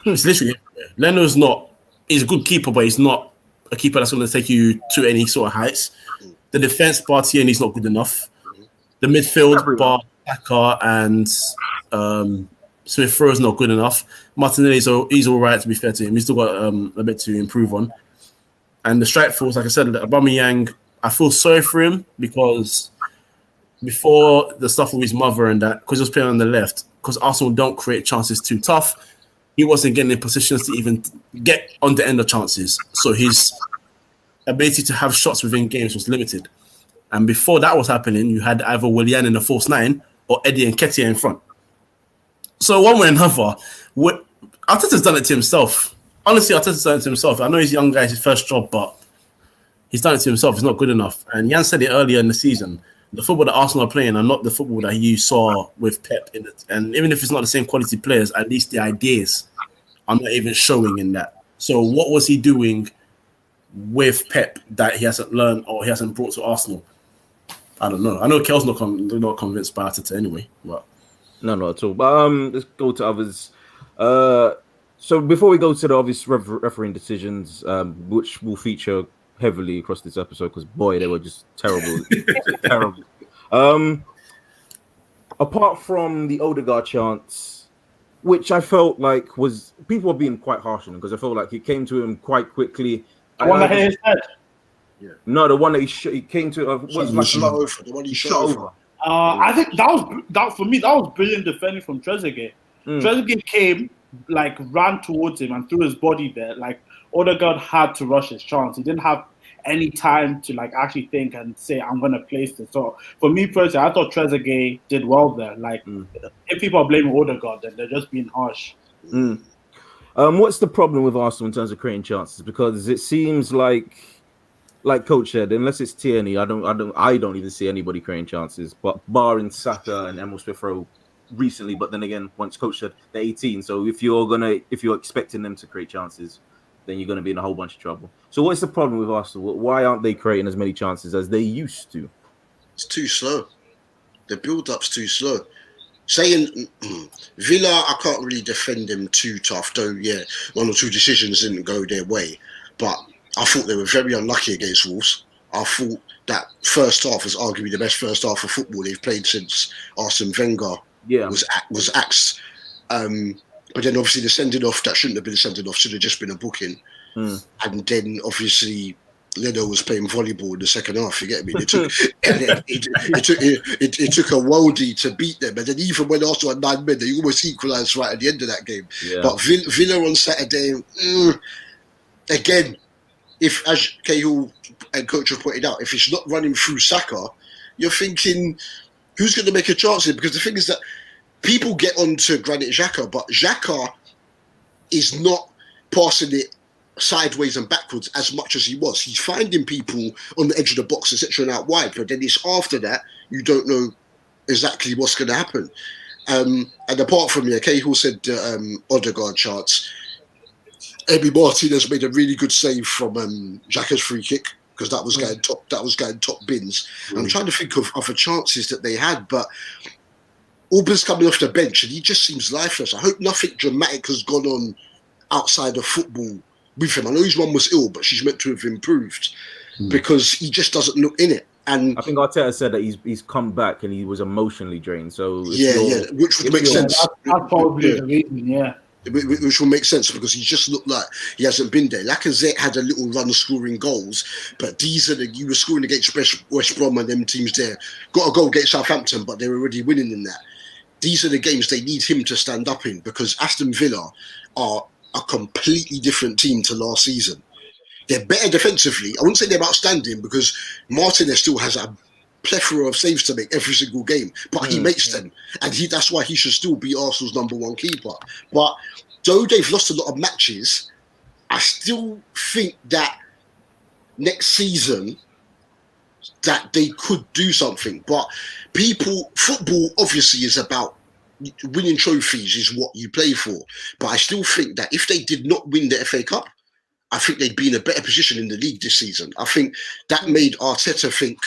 It's literally everywhere. Leno's not. He's a good keeper, but he's not a keeper that's going to take you to any sort of heights. The defense bar Tierney's not good enough. The midfield bar Saka and um, Smith Rowe is not good enough. Martinelli so he's all right to be fair to him. He's still got um, a bit to improve on. And the strike force, like I said, Aubameyang, I feel sorry for him because before the stuff with his mother and that, because he was playing on the left, because Arsenal don't create chances too tough, he wasn't getting in positions to even get on the end of chances. So his ability to have shots within games was limited. And before that was happening, you had either Willian in the false nine or Eddie Nketiah in front. So one way or another, Arteta's done it to himself. Honestly, Arteta's done it to himself. I know he's a young guy, it's his first job, but he's done it to himself. He's not good enough. And Jan said it earlier in the season. The football that Arsenal are playing are not the football that you saw with Pep in it. And even if it's not the same quality players, at least the ideas are not even showing in that. So what was he doing with Pep that he hasn't learned or he hasn't brought to Arsenal? I don't know. I know Kel's not, con- not convinced by Arteta anyway, but no, not at all. But um, let's go to others. Uh, so before we go to the obvious refer- refereeing decisions, um, which will feature heavily across this episode, because boy, they were just terrible, terrible. Um, apart from the Odegaard chance, which I felt like was people were being quite harsh on him because I felt like he came to him quite quickly. The one that hit his head. Yeah. No, the one that he, sh- he came to. Uh, was like, shot over. The one he shot, over. over. Uh, I think that was that for me. That was brilliant defending from Trezeguet. Mm. Trezeguet came like ran towards him and threw his body there. Like Odegaard had to rush his chance. He didn't have any time to like actually think and say I'm gonna place this. So for me personally, I thought Trezeguet did well there. Like mm. if people are blaming Odegaard, then they're just being harsh. Mm. Um, what's the problem with Arsenal in terms of creating chances? Because it seems like like coach said, unless it's Tierney, I don't, I don't, I don't even see anybody creating chances. But barring Saka and Emil Smith Rowe recently, but then again, once coach said they're 18, so if you're gonna, if you're expecting them to create chances, then you're gonna be in a whole bunch of trouble. So what's the problem with Arsenal? Why aren't they creating as many chances as they used to? It's too slow. The build-up's too slow. Saying Villa, I can't really defend them too tough. Though, yeah, one or two decisions didn't go their way, but I thought they were very unlucky against Wolves. I thought that first half was arguably the best first half of football they've played since Arsene Wenger yeah. was was axed. Um, but then obviously the sending off that shouldn't have been a sending off, should have just been a booking. Mm. And then obviously Leno was playing volleyball in the second half. You get me? It took, it, it, it, took it, it, took a worldie to beat them, and then even when Arsenal had nine men, they almost equalised right at the end of that game. Yeah. But Villa on Saturday, mm, again, if as Cahill and coach have pointed out, if it's not running through Saka, you're thinking who's going to make a chance here? Because the thing is that people get onto Granit Xhaka, but Xhaka is not passing it sideways and backwards as much as he was. He's finding people on the edge of the box, etc., and out wide. But then it's after that you don't know exactly what's going to happen. Um, and apart from yeah, Cahill said uh, um, Odegaard charts. Emi Martinez made a really good save from um, Xhaka's free kick because that was Mm. going top. That was going top bins. I'm trying to think of other chances that they had, but Auburn's coming off the bench and he just seems lifeless. I hope nothing dramatic has gone on outside of football with him. I know his mum was ill, but she's meant to have improved Hmm. because he just doesn't look in it. And I think Arteta said that he's he's come back and he was emotionally drained. So if yeah, yeah, which would make sense. That's, that's probably Yeah. the reason, yeah. Which will make sense because he just looked like he hasn't been there. Lacazette had a little run scoring goals, but these are the you were scoring against West, West Brom and them teams there. Got a goal against Southampton, but they're already winning in that. These are the games they need him to stand up in because Aston Villa are a completely different team to last season. They're better defensively. I wouldn't say they're outstanding because Martinez still has a plethora of saves to make every single game, but he Mm. makes them, and he that's why he should still be Arsenal's number one keeper. But though they've lost a lot of matches, I still think that next season that they could do something. But people, football obviously is about winning trophies is what you play for. But I still think that if they did not win the FA Cup, I think they'd be in a better position in the league this season. I think that made Arteta think,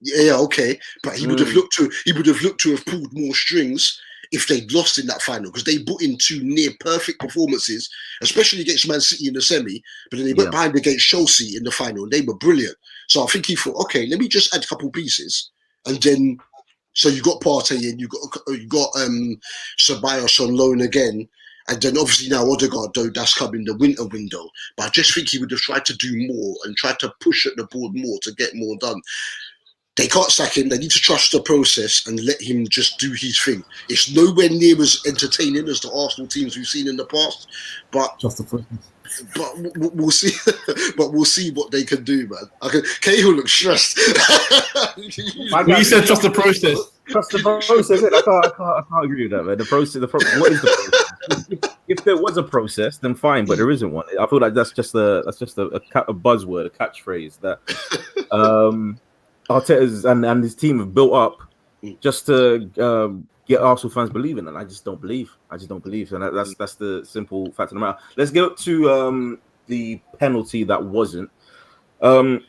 yeah, okay, but he would have Mm. looked to he would have looked to have pulled more strings if they'd lost in that final because they put in two near perfect performances, especially against Man City in the semi. But then they went Yeah. behind against Chelsea in the final, and they were brilliant. So I think he thought, okay, let me just add a couple pieces, and then so you got Partey in, you got you got um Ceballos on loan again. And then obviously now Odegaard, though that's come in the winter window. But I just think he would have tried to do more and tried to push at the board more to get more done. They can't sack him. They need to trust the process and let him just do his thing. It's nowhere near as entertaining as the Arsenal teams we've seen in the past, but Just the first. but w- w- we'll see. but we'll see what they can do, man. I can, Cahill looks stressed. My you said trust the process, Trust the process. I can't, I can't, I can't agree with that, man. The process, the pro- what is the process? If, if there was a process, then fine, but there isn't one. I feel like that's just a that's just a, a, a buzzword, a catchphrase that um Arteta's and, and his team have built up just to um, get Arsenal fans believing, and I just don't believe. I just don't believe, and that, that's that's the simple fact of the matter. Let's go to um the penalty that wasn't. Um,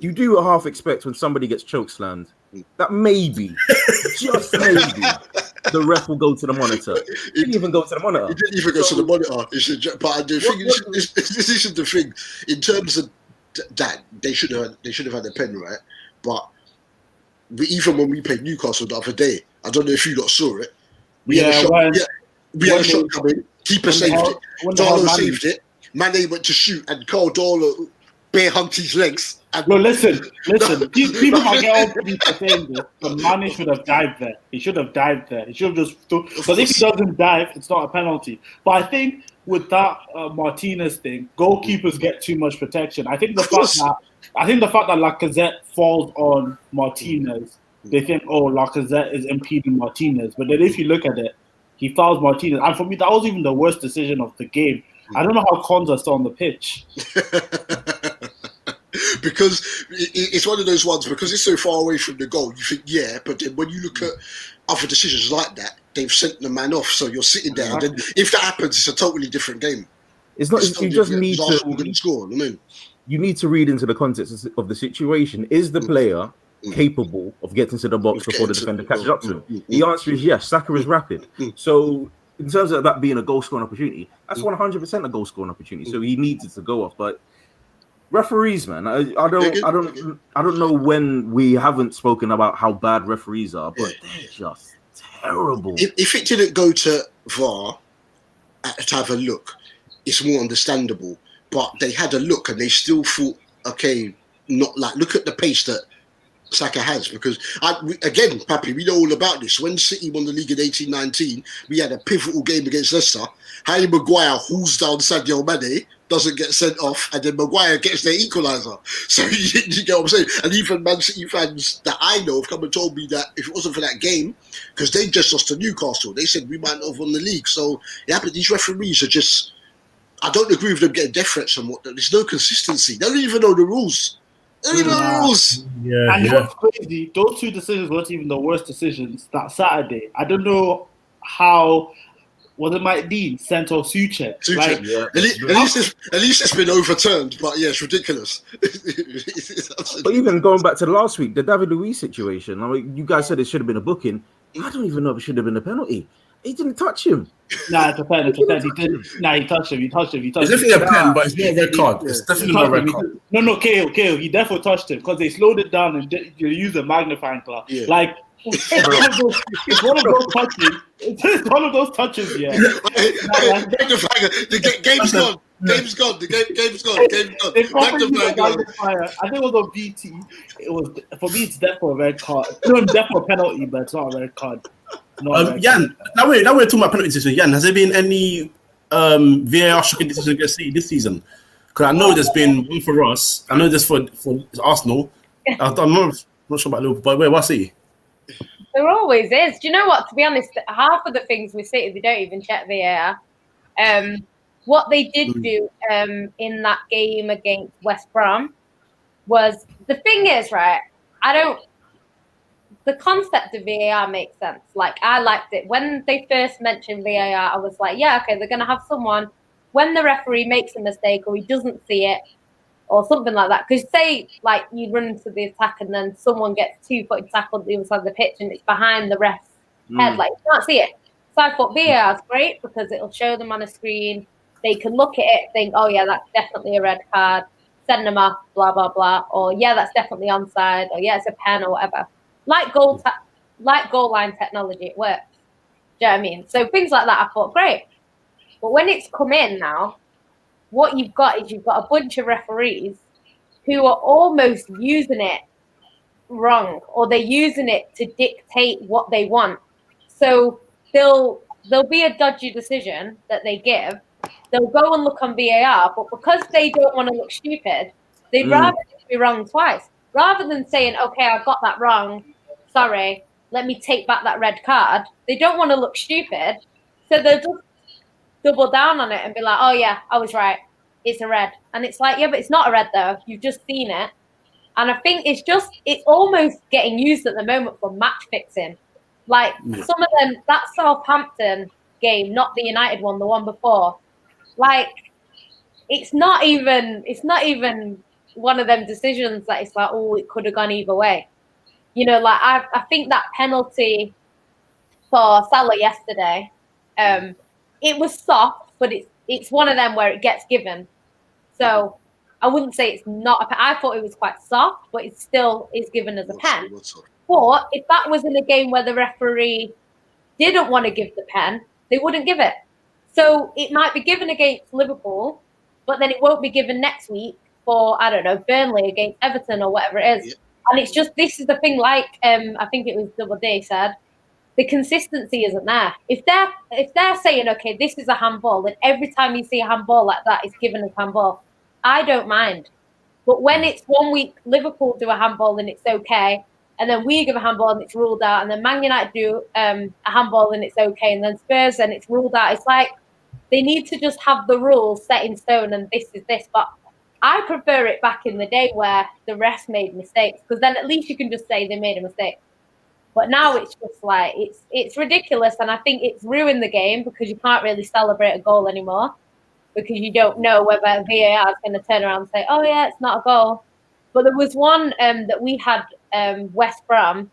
you do half expect when somebody gets chokeslammed that maybe, just maybe, the ref will go to the monitor. Didn't even go to the He monitor. didn't even go to the monitor. Should, ju- but the thing is, what- this, this isn't the thing. In terms of that, they should have they should have had a pen, right? But we, even when we played Newcastle the other day, I don't know if you lot saw it. We had a shot. when- yeah, we had a shot coming. Keeper saved it. Darlow saved it. Mane went to shoot, and Karl Darlow bare humped his legs. And No, listen, listen. People might get all people saying this, but Mane should have dived there. He should have dived there. He should have just because if he doesn't dive, it's not a penalty. But I think with that uh, Martinez thing, goalkeepers get too much protection. I think the fact that I think the fact that Lacazette falls on Martinez, they think, oh, Lacazette is impeding Martinez. But then if you look at it, he fouls Martinez, and for me, that was even the worst decision of the game. I don't know how cons are still on the pitch. because it, it- it's one of those ones because it's so far away from the goal. You think, yeah, but then when you look at other decisions like that, they've sent the man off, so you're sitting there. And then if that happens, it's a totally different game. It's not. It's You just need Arsenal to. score. I mean, You need to read into the context of the situation. Is the player Mm. capable of getting to the box before the defender catches up to him? Mm, mm, The answer is yes. Saka is rapid. Mm. So in terms of that being a goal scoring opportunity, that's one hundred percent a goal scoring opportunity. So he needed to go off, but. Referees, man, I, I don't, I don't, I don't know when we haven't spoken about how bad referees are, but they're just terrible. if, if it didn't go to VAR to have a look, it's more understandable. But they had a look and they still thought, okay, not like look at the pace that Saka has because I, we, again, Pappy, we know all about this. When City won the league in eighteen nineteen, we had a pivotal game against Leicester. Harry Maguire hauls down Sadio Mane, doesn't get sent off, and then Maguire gets their equaliser. So you, you get what I'm saying? And even Man City fans that I know have come and told me that if it wasn't for that game, because they just lost to Newcastle, they said we might not have won the league. So yeah, but these referees are just. I don't agree with them getting deference and what. There's no consistency. They don't even know the rules. Who knows? Yeah, And yeah. what's crazy, those two decisions weren't even the worst decisions that Saturday. I don't know how was it Mike Dean sent off Soucek? Soucek, Like, Yeah. At least, at least, it's, at least it's been overturned, but yeah, it's ridiculous. It's absolutely- But even going back to last week, the David Luiz situation, I mean, you guys said it should have been a booking. I don't even know if it should have been a penalty. He didn't touch him. nah, it's a pen, it's a pen. He didn't. Nah, he touched him. He touched him. He touched It's him. definitely a pen, but it's not a red card. It's definitely not a red card. No, no, KO, KO. He definitely touched him because they slowed it down and did, you use a magnifying glass. Yeah. Like it's one, of those, it's one of those touches. It's one of those touches. Yeah. Hey, hey, the ga- game's gone. The game's gone. The game, game's gone. Game's gone. They probably used Magnifier a gone. magnifier. I think it was on BT. It was for me. It's definitely a red card. No, definitely a penalty, but it's not a red card. Not Um, red card. Jan, now we're now we're talking about penalty decisions. Jan, has there been any um, VAR shocking decisions against City this season? Because I know there's been one for us. I know there's for for Arsenal. I, I'm not, not sure about Liverpool, but wait, what's City? There always is. Do you know what? To be honest, half of the things we see, they don't even check VAR. Um, what they did Mm. do um, in that game against West Brom was the thing is right. I don't. The concept of VAR makes sense. Like I liked it when they first mentioned VAR. I was like, yeah, okay, they're gonna have someone when the referee makes a mistake or he doesn't see it or something like that. Because say like you run into the attack and then someone gets two footed tackled the other side of the pitch and it's behind the ref's head, Mm. like you can't see it. So I thought VAR is great because it'll show them on a screen. They can look at it, think, oh yeah, that's definitely a red card, send them off, blah blah blah, or yeah, that's definitely onside, or yeah, it's a pen or whatever. Like goal, ta- like goal line technology, it works. Do you know what I mean? So things like that, I thought great. But when it's come in now, what you've got is you've got a bunch of referees who are almost using it wrong, or they're using it to dictate what they want. So they'll there'll be a dodgy decision that they give. They'll go and look on VAR, but because they don't want to look stupid, they'd Mm. rather be wrong twice. Rather than saying, okay, I got that wrong, sorry, let me take back that red card. They don't want to look stupid. So they'll just double down on it and be like, oh yeah, I was right. It's a red. And it's like, yeah, but it's not a red though. You've just seen it. And I think it's just, it's almost getting used at the moment for match fixing. Like Yeah. some of them, that Southampton game, not the United one, the one before, like it's not even, it's not even one of them decisions that it's like, oh, it could have gone either way. You know, like I, I think that penalty for Salah yesterday, um, it was soft, but it's it's one of them where it gets given. So I wouldn't say it's not a pen. I thought it was quite soft, but it still is given as a pen. But if that was in a game where the referee didn't want to give the pen, they wouldn't give it. So it might be given against Liverpool, but then it won't be given next week for I don't know Burnley against Everton or whatever it is. Yeah. And it's just this is the thing. Like um, I think it was Double Day said, the consistency isn't there. If they're if they're saying okay, this is a handball, and every time you see a handball like that, it's given as handball. I don't mind. But when it's one week Liverpool do a handball and it's okay, and then we give a handball and it's ruled out, and then Man United do um, a handball and it's okay, and then Spurs and it's ruled out. It's like they need to just have the rules set in stone, and this is this. But I prefer it back in the day where the refs made mistakes, because then at least you can just say they made a mistake. But now it's just like it's it's ridiculous, and I think it's ruined the game because you can't really celebrate a goal anymore because you don't know whether VAR is going to turn around and say, "Oh yeah, it's not a goal." But there was one um, that we had um, West Brom,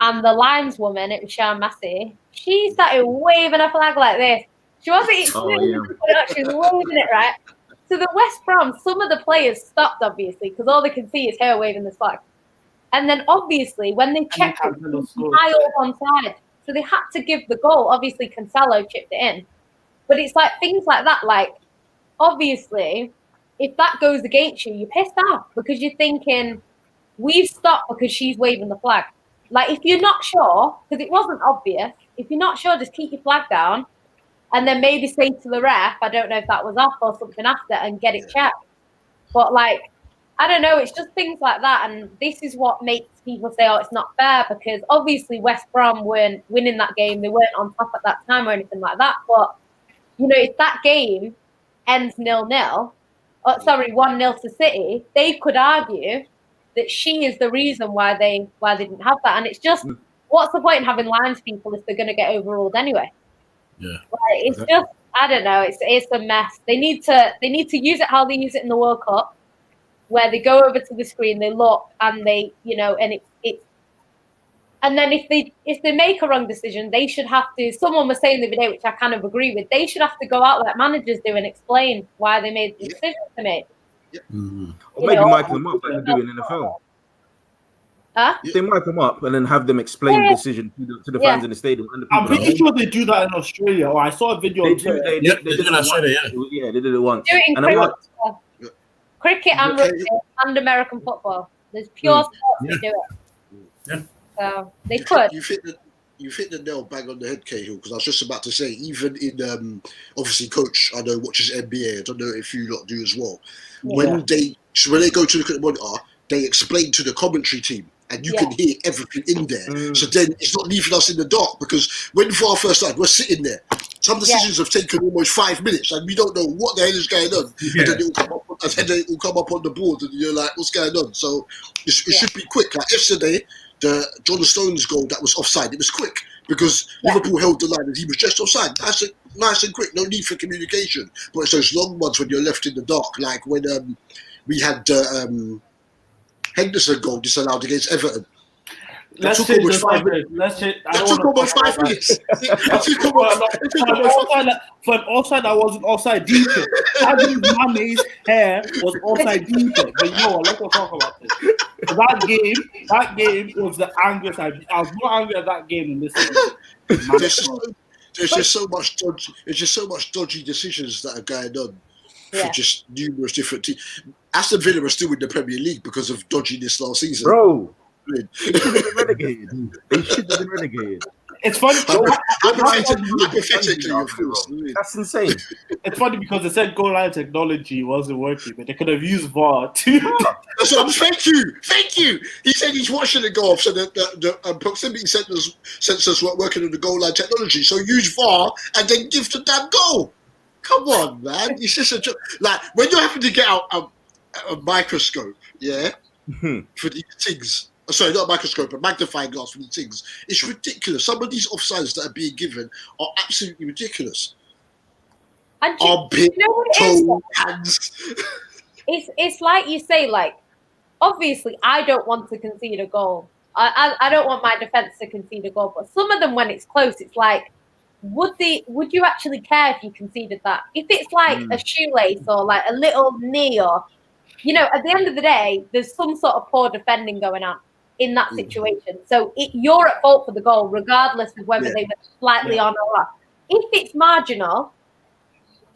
and the lineswoman, it was Sian Massey. She started waving a flag like this. She wasn't. Oh, yeah. She was waving it right. So the West Brom, some of the players stopped obviously because all they can see is her waving this flag. And then obviously when they checked it, it was scored. So they had to give the goal. Obviously, Cancelo chipped it in. But it's like things like that. Like, obviously, if that goes against you, you're pissed off because you're thinking, we've stopped because she's waving the flag. Like, if you're not sure, because it wasn't obvious, if you're not sure, just keep your flag down and then maybe say to the ref, I don't know if that was off or something after, and get it checked. But, like, I don't know, it's just things like that. And this is what makes people say, oh, it's not fair because obviously West Brom weren't winning that game. They weren't on top at that time or anything like that. But, you know, if that game ends nil nil, or sorry, 1 nil to City, they could argue, that she is the reason why they why they didn't have that. And it's just Mm. what's the point in having lines people if they're going to get overruled anyway? Yeah. Like, it's just I don't know. It's it's a mess. They need to they need to use it how they use it in the World Cup, where they go over to the screen, they look, and they you know, and it's it's. And then if they if they make a wrong decision, they should have to. Someone was saying the other day, which I kind of agree with. They should have to go out like managers do and explain why they made the Yeah. decision to make. Mhm. Or maybe Yeah. mic them up like they do in the NFL. Huh? They mic them up and then have them explain Yeah. the decision to the, to the Yeah. fans in the stadium. And the I'm people at pretty home. sure they do that in Australia. Or I saw a video They on do. Twitter. They, Yeah, they, they did it in Australia, once. Yeah, they did it once. Do it in And I'm like, cricket and rugby and American football. There's pure Mm. sports Yeah. that do it. Yeah. So they you, could. Hit, you hit the you hit the nail bang on the head, Cahill. Because I was just about to say, even in um, obviously, coach, I know watches NBA. I don't know if you lot do as well. When they so when they go to look at the monitor, they explain to the commentary team. And you Yeah. can hear everything in there. Mm. So then it's not leaving us in the dark because when VAR first started, we're sitting there. Some Yeah. decisions have taken almost five minutes and we don't know what the hell is going on. Yeah. And then it will come up and then it will come up on the board and you're like, what's going on? So it, it Yeah. should be quick. Like yesterday, the John Stones goal that was offside, it was quick because Yeah. Liverpool held the line and he was just offside. Nice and, nice and quick, no need for communication. But it's those long ones when you're left in the dark, like when um, we had uh, um, Henderson goal disallowed er against Everton. That Let's took almost five minutes. Let's change. That took wanna almost five minutes. That took For almost- an- that took for an five- offside that- for an offside that wasn't offside defense. Sadio Mane's hair was offside defense. But you know what? Let's not talk about this. That game, that game was the angriest I, I was more angry at that game than this. season. There's just, there's just so much dodgy. There's just so much dodgy decisions that are going on Yeah. for just numerous different teams. Aston Villa are still in the Premier League because of dodginess last season. bro, they should have been relegated. They should have been relegated. It's funny. Hypothetically, hypothetically, of course. That's insane. It's funny because they said goal line technology wasn't working, but they could have used VAR too. That's what I'm. Thank you, thank you. He said he's watching it go off, so the, the, the um, proximity sensors sensors weren't working on the goal line technology. So use VAR and then give the damn goal. Come on, man. It's just a joke. Like when you're having to get out a, a microscope, yeah, Mhm. for these things. uh, Sorry, not a microscope, a magnifying glass for these things. It's ridiculous. Some of these offsides that are being given are absolutely ridiculous. And do, Armpit, you know what it is? toe, hands. It's it's like you say, like obviously I don't want to concede a goal. I, I I don't want my defense to concede a goal, but some of them when it's close, it's like would the would you actually care if you conceded that? If it's like Mm. a shoelace or like a little knee or you know, at the end of the day, there's some sort of poor defending going on in that Mm. situation. So it, you're at fault for the goal, regardless of whether Yeah. they were slightly on or off. If it's marginal,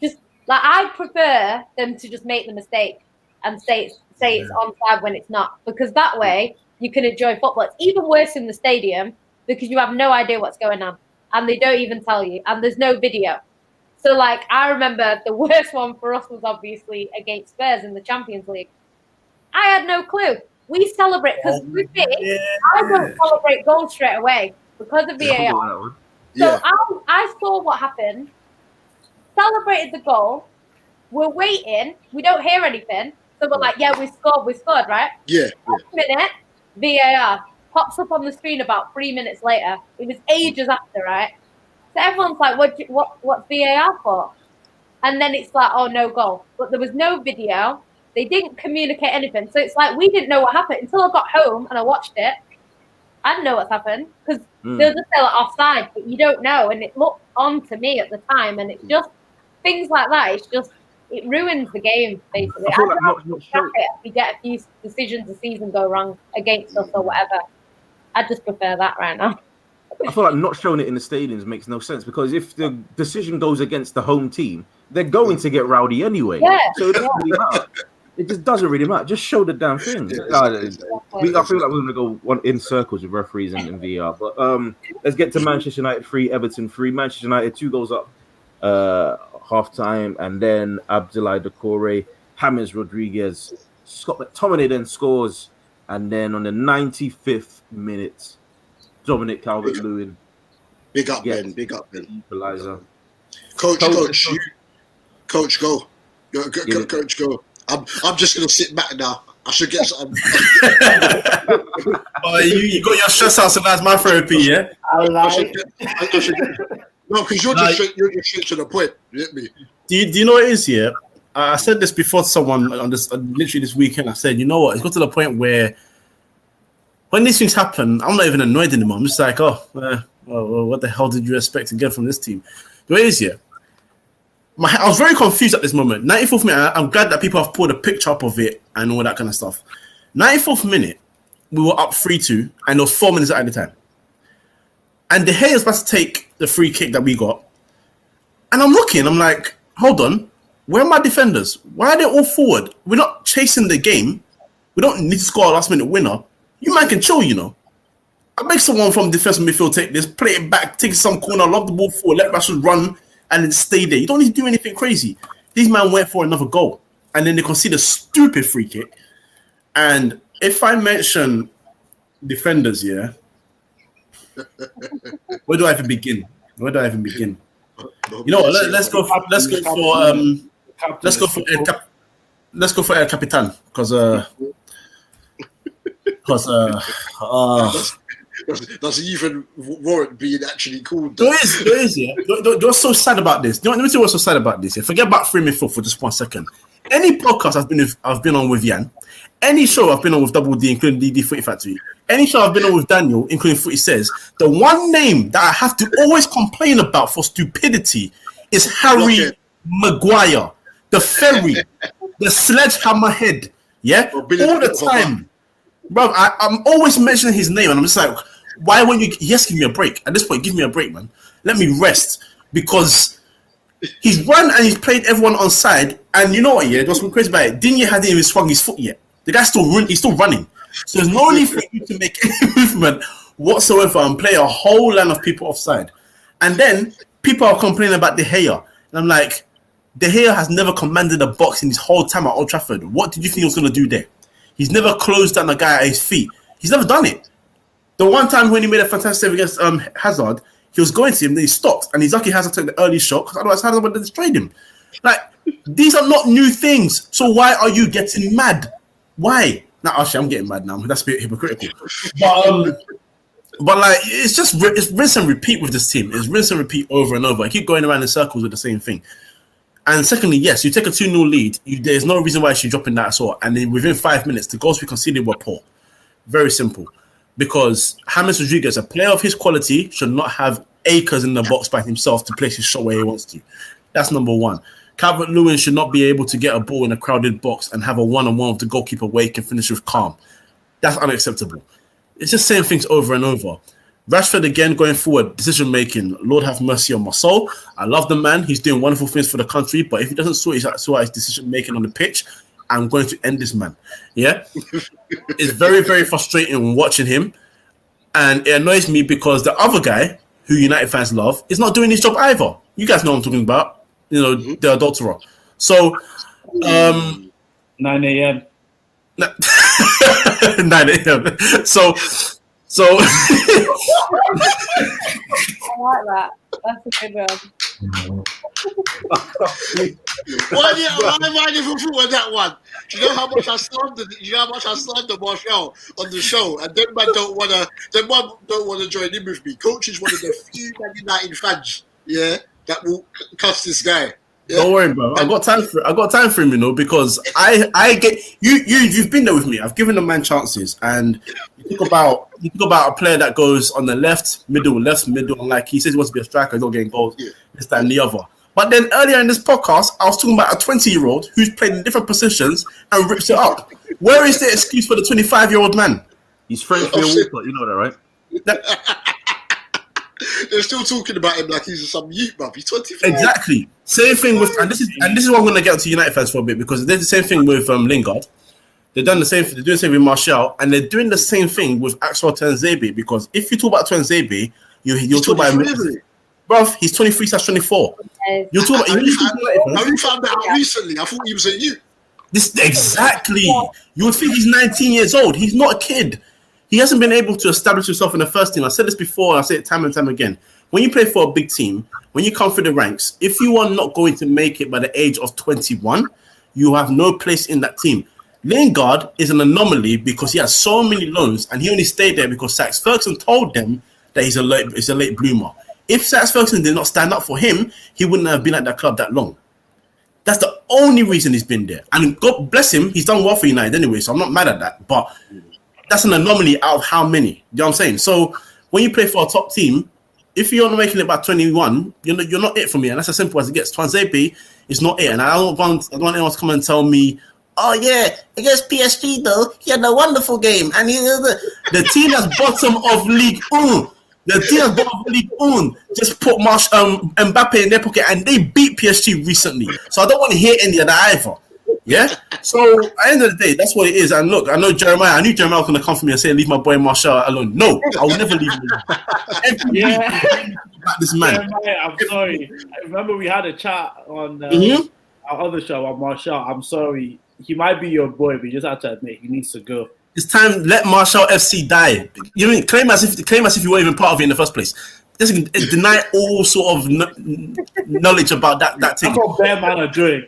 just like I prefer them to just make the mistake and say it's, say it's onside when it's not, because that way you can enjoy football. It's even worse in the stadium because you have no idea what's going on, and they don't even tell you, and there's no video. So, like, I remember the worst one for us was obviously against Spurs in the Champions League. I had no clue. We celebrate because with me, I don't celebrate goals straight away because of VAR. So Yeah, I, I saw what happened, celebrated the goal. We're waiting. We don't hear anything. So we're like, yeah, we scored, we scored, right? yeah, yeah. Minute, VAR pops up on the screen about three minutes later. It was ages after, right? So everyone's like, what, what, what's VAR for? And then it's like, oh, no goal. But there was no video. They didn't communicate anything. So it's like, we didn't know what happened until I got home and I watched it. I didn't know what's happened because Mm. they'll just say like offside, but you don't know. And it looked on to me at the time, and it's just things like that. It's just it ruins the game basically. I feel like not, not get show, it if we get a few decisions a season go wrong against us or whatever. I just prefer that right now. I feel like not showing it in the stadiums makes no sense because if the decision goes against the home team, they're going to get rowdy anyway. Yeah. So it doesn't really matter. It just doesn't really matter. Just show the damn thing. We, I feel like we're gonna go one in circles with referees and, and VR. But um, let's get to Manchester United three, Everton three. Manchester United two goals up, uh, half time, and then Abdoulaye Doucouré, James Rodriguez, Scott McTominay then scores, and then on the ninety fifth minute, Dominic Calvert Lewin Big up, Yes. Ben. Big up, Ben. equalizer. Coach, Coach, coach, coach. you, coach, go. Go, go, Yeah. go coach, go. I'm, I'm just gonna sit back now. I should get some. oh, you, you got your stress out, so that's my therapy, yeah. I I like. should get, I, I should get, no, because you're Like- just straight, you're just straight to the point. You get me? Do you, do you know what it is here? I said this before to someone on this, literally this weekend. I said, you know what? It's got to the point where when these things happen, I'm not even annoyed anymore. I'm just like, oh, uh, well, well, what the hell did you expect to get from this team? The way it is here, my, I was very confused at this moment. 94th minute, I'm glad that people have pulled a picture up of it and all that kind of stuff. 94th minute, we were up 3 2, and there was four minutes at the time. And De Gea was about to take the free kick that we got. And I'm looking, I'm like, hold on, where are my defenders? Why are they all forward? We're not chasing the game. We don't need to score a last minute winner. You man can chill, you know. I make someone from defensive midfield take this, play it back, take some corner, lob the ball forward, let Rashford run, and then stay there. You don't need to do anything crazy. These man went for another goal, and then they concede a stupid free kick. And if I mention defenders, yeah, where do I even begin? Where do I even begin? You know? Let, us go. For, let's go for um. Let's go for El Cap- let's go for El Capitan because uh because uh uh it even warrant being actually called? there is there is yeah. You're, you're- you're so sad about this. You know, let me tell you what's so sad about this. Yeah? Forget about free midfield for just one second. Any podcast I've been with, I've been on with Yan, any show I've been on with Double D, including DD Footy Factory, any show I've been on with Daniel, including Footy Says, the one name that I have to always complain about for stupidity is Harry Maguire, the ferry, the sledgehammer head. Yeah, all the time. Bro, I, I'm always mentioning his name, and I'm just like, why won't you? Yes, give me a break. At this point, give me a break, man. Let me rest because he's run and he's played everyone on side. And you know what? Yeah, what's been crazy about it? Digne hadn't even swung his foot yet. The guy's still run, he's still running. So there's no need for you to make any movement whatsoever and play a whole line of people offside. And then people are complaining about De Gea, and I'm like, De Gea has never commanded a box in his whole time at Old Trafford. What did you think he was going to do there? He's never closed down a guy at his feet. He's never done it. The one time when he made a fantastic save against um, Hazard, he was going to him, then he stopped, and he's lucky Hazard took the early shot because otherwise Hazard would have destroyed him. Like these are not new things. So why are you getting mad? Why? Now, actually, I'm getting mad now. That's a bit hypocritical. But um, but like it's just it's rinse and repeat with this team. It's rinse and repeat over and over. I keep going around in circles with the same thing. And secondly, yes, you take a 2 0 lead, you, there's no reason why you should drop in that at all. And then within five minutes, the goals we conceded were poor. Very simple. Because James Rodriguez, a player of his quality, should not have acres in the box by himself to place his shot where he wants to. That's number one. Calvert Lewin should not be able to get a ball in a crowded box and have a one on one with the goalkeeper wake and finish with calm. That's unacceptable. It's just saying things over and over. Rashford again going forward, decision making. Lord have mercy on my soul. I love the man. He's doing wonderful things for the country. But if he doesn't sort his, sort his decision making on the pitch, I'm going to end this man. Yeah, it's very very frustrating watching him, and it annoys me because the other guy who United fans love is not doing his job either. You guys know what I'm talking about. You know the adulterer. So, um, 9 a.m. 9 a.m. So, so I like that. That's a good one. Why, did, why am I never thought of that one? Do you know how much I slandered? Do you know how much I slandered Martial on the show? And them man don't want to. Them man don't want to join in with me. Coach is one of the few Man United fans, yeah, that will c- cuss this guy. Yeah? Don't worry, bro. I got time for I got time for him, you know, because I I get you you you've been there with me. I've given the man chances, and you talk about you talk about a player that goes on the left, middle, left, middle, and like he says he wants to be a striker, he's not getting goals, Yeah. this, that, and the other. But then earlier in this podcast, I was talking about a 20 year old who's played in different positions and rips it up. Where is the excuse for the 25 year old man? He's French Oh, Phil shit. Walcott, you know that, right? They're still talking about him like he's some youth, bruv. He's 24. Exactly. Same thing with, and this is and this is what I'm going to get to United fans for a bit because they did the same thing with um, Lingard. They've done the same. Thing, they're doing the same with Martial, and they're doing the same thing with Axel Tuanzebe. Because if you talk about Tuanzebe, you you He's talk about 23, bruv. He's 23 slash 24. You talk about Have you you, talk about United have you found that out recently? I thought he was a youth. this exactly. You would think he's 19 years old. He's not a kid. He hasn't been able to establish himself in the first team. I said this before, I say it time and time again. When you play for a big team, when you come through the ranks, if you are not going to make it by the age of 21, you have no place in that team. Lingard is an anomaly because he has so many loans and he only stayed there because Sax Ferguson told them that he's a late, he's a late bloomer. If Sax Ferguson did not stand up for him, he wouldn't have been at that club that long. That's the only reason he's been there. And God bless him, he's done well for United anyway, so I'm not mad at that. But that's an anomaly out of how many? You know what I'm saying? So when you play for a top team, if you're not making it about 21, you're not, you're not it for me. And that's as simple as it gets. Tuanzebe is not it. And I don't want, I don't want anyone to come and tell me, oh, yeah, against PSG, though, he had a wonderful game. And he, the, the team that's bottom of League One the team that's bottom of League One just put Marsh, um, Mbappe in their pocket and they beat PSG recently. So I don't want to hear any of that either. Yeah. So at the end of the day, that's what it is. And look, I know Jeremiah. I knew Jeremiah was going to come for me and say, "Leave my boy Martial alone." No, I will never leave him. Every yeah. this man. Jeremiah, I'm sorry. I remember we had a chat on uh, mm-hmm. our other show on Martial. I'm sorry. He might be your boy, but you just have to admit he needs to go. It's time. Let Martial FC die. You mean claim as if claim as if you weren't even part of it in the first place. Just deny all sort of knowledge about that that thing. That's what Bear Man are doing.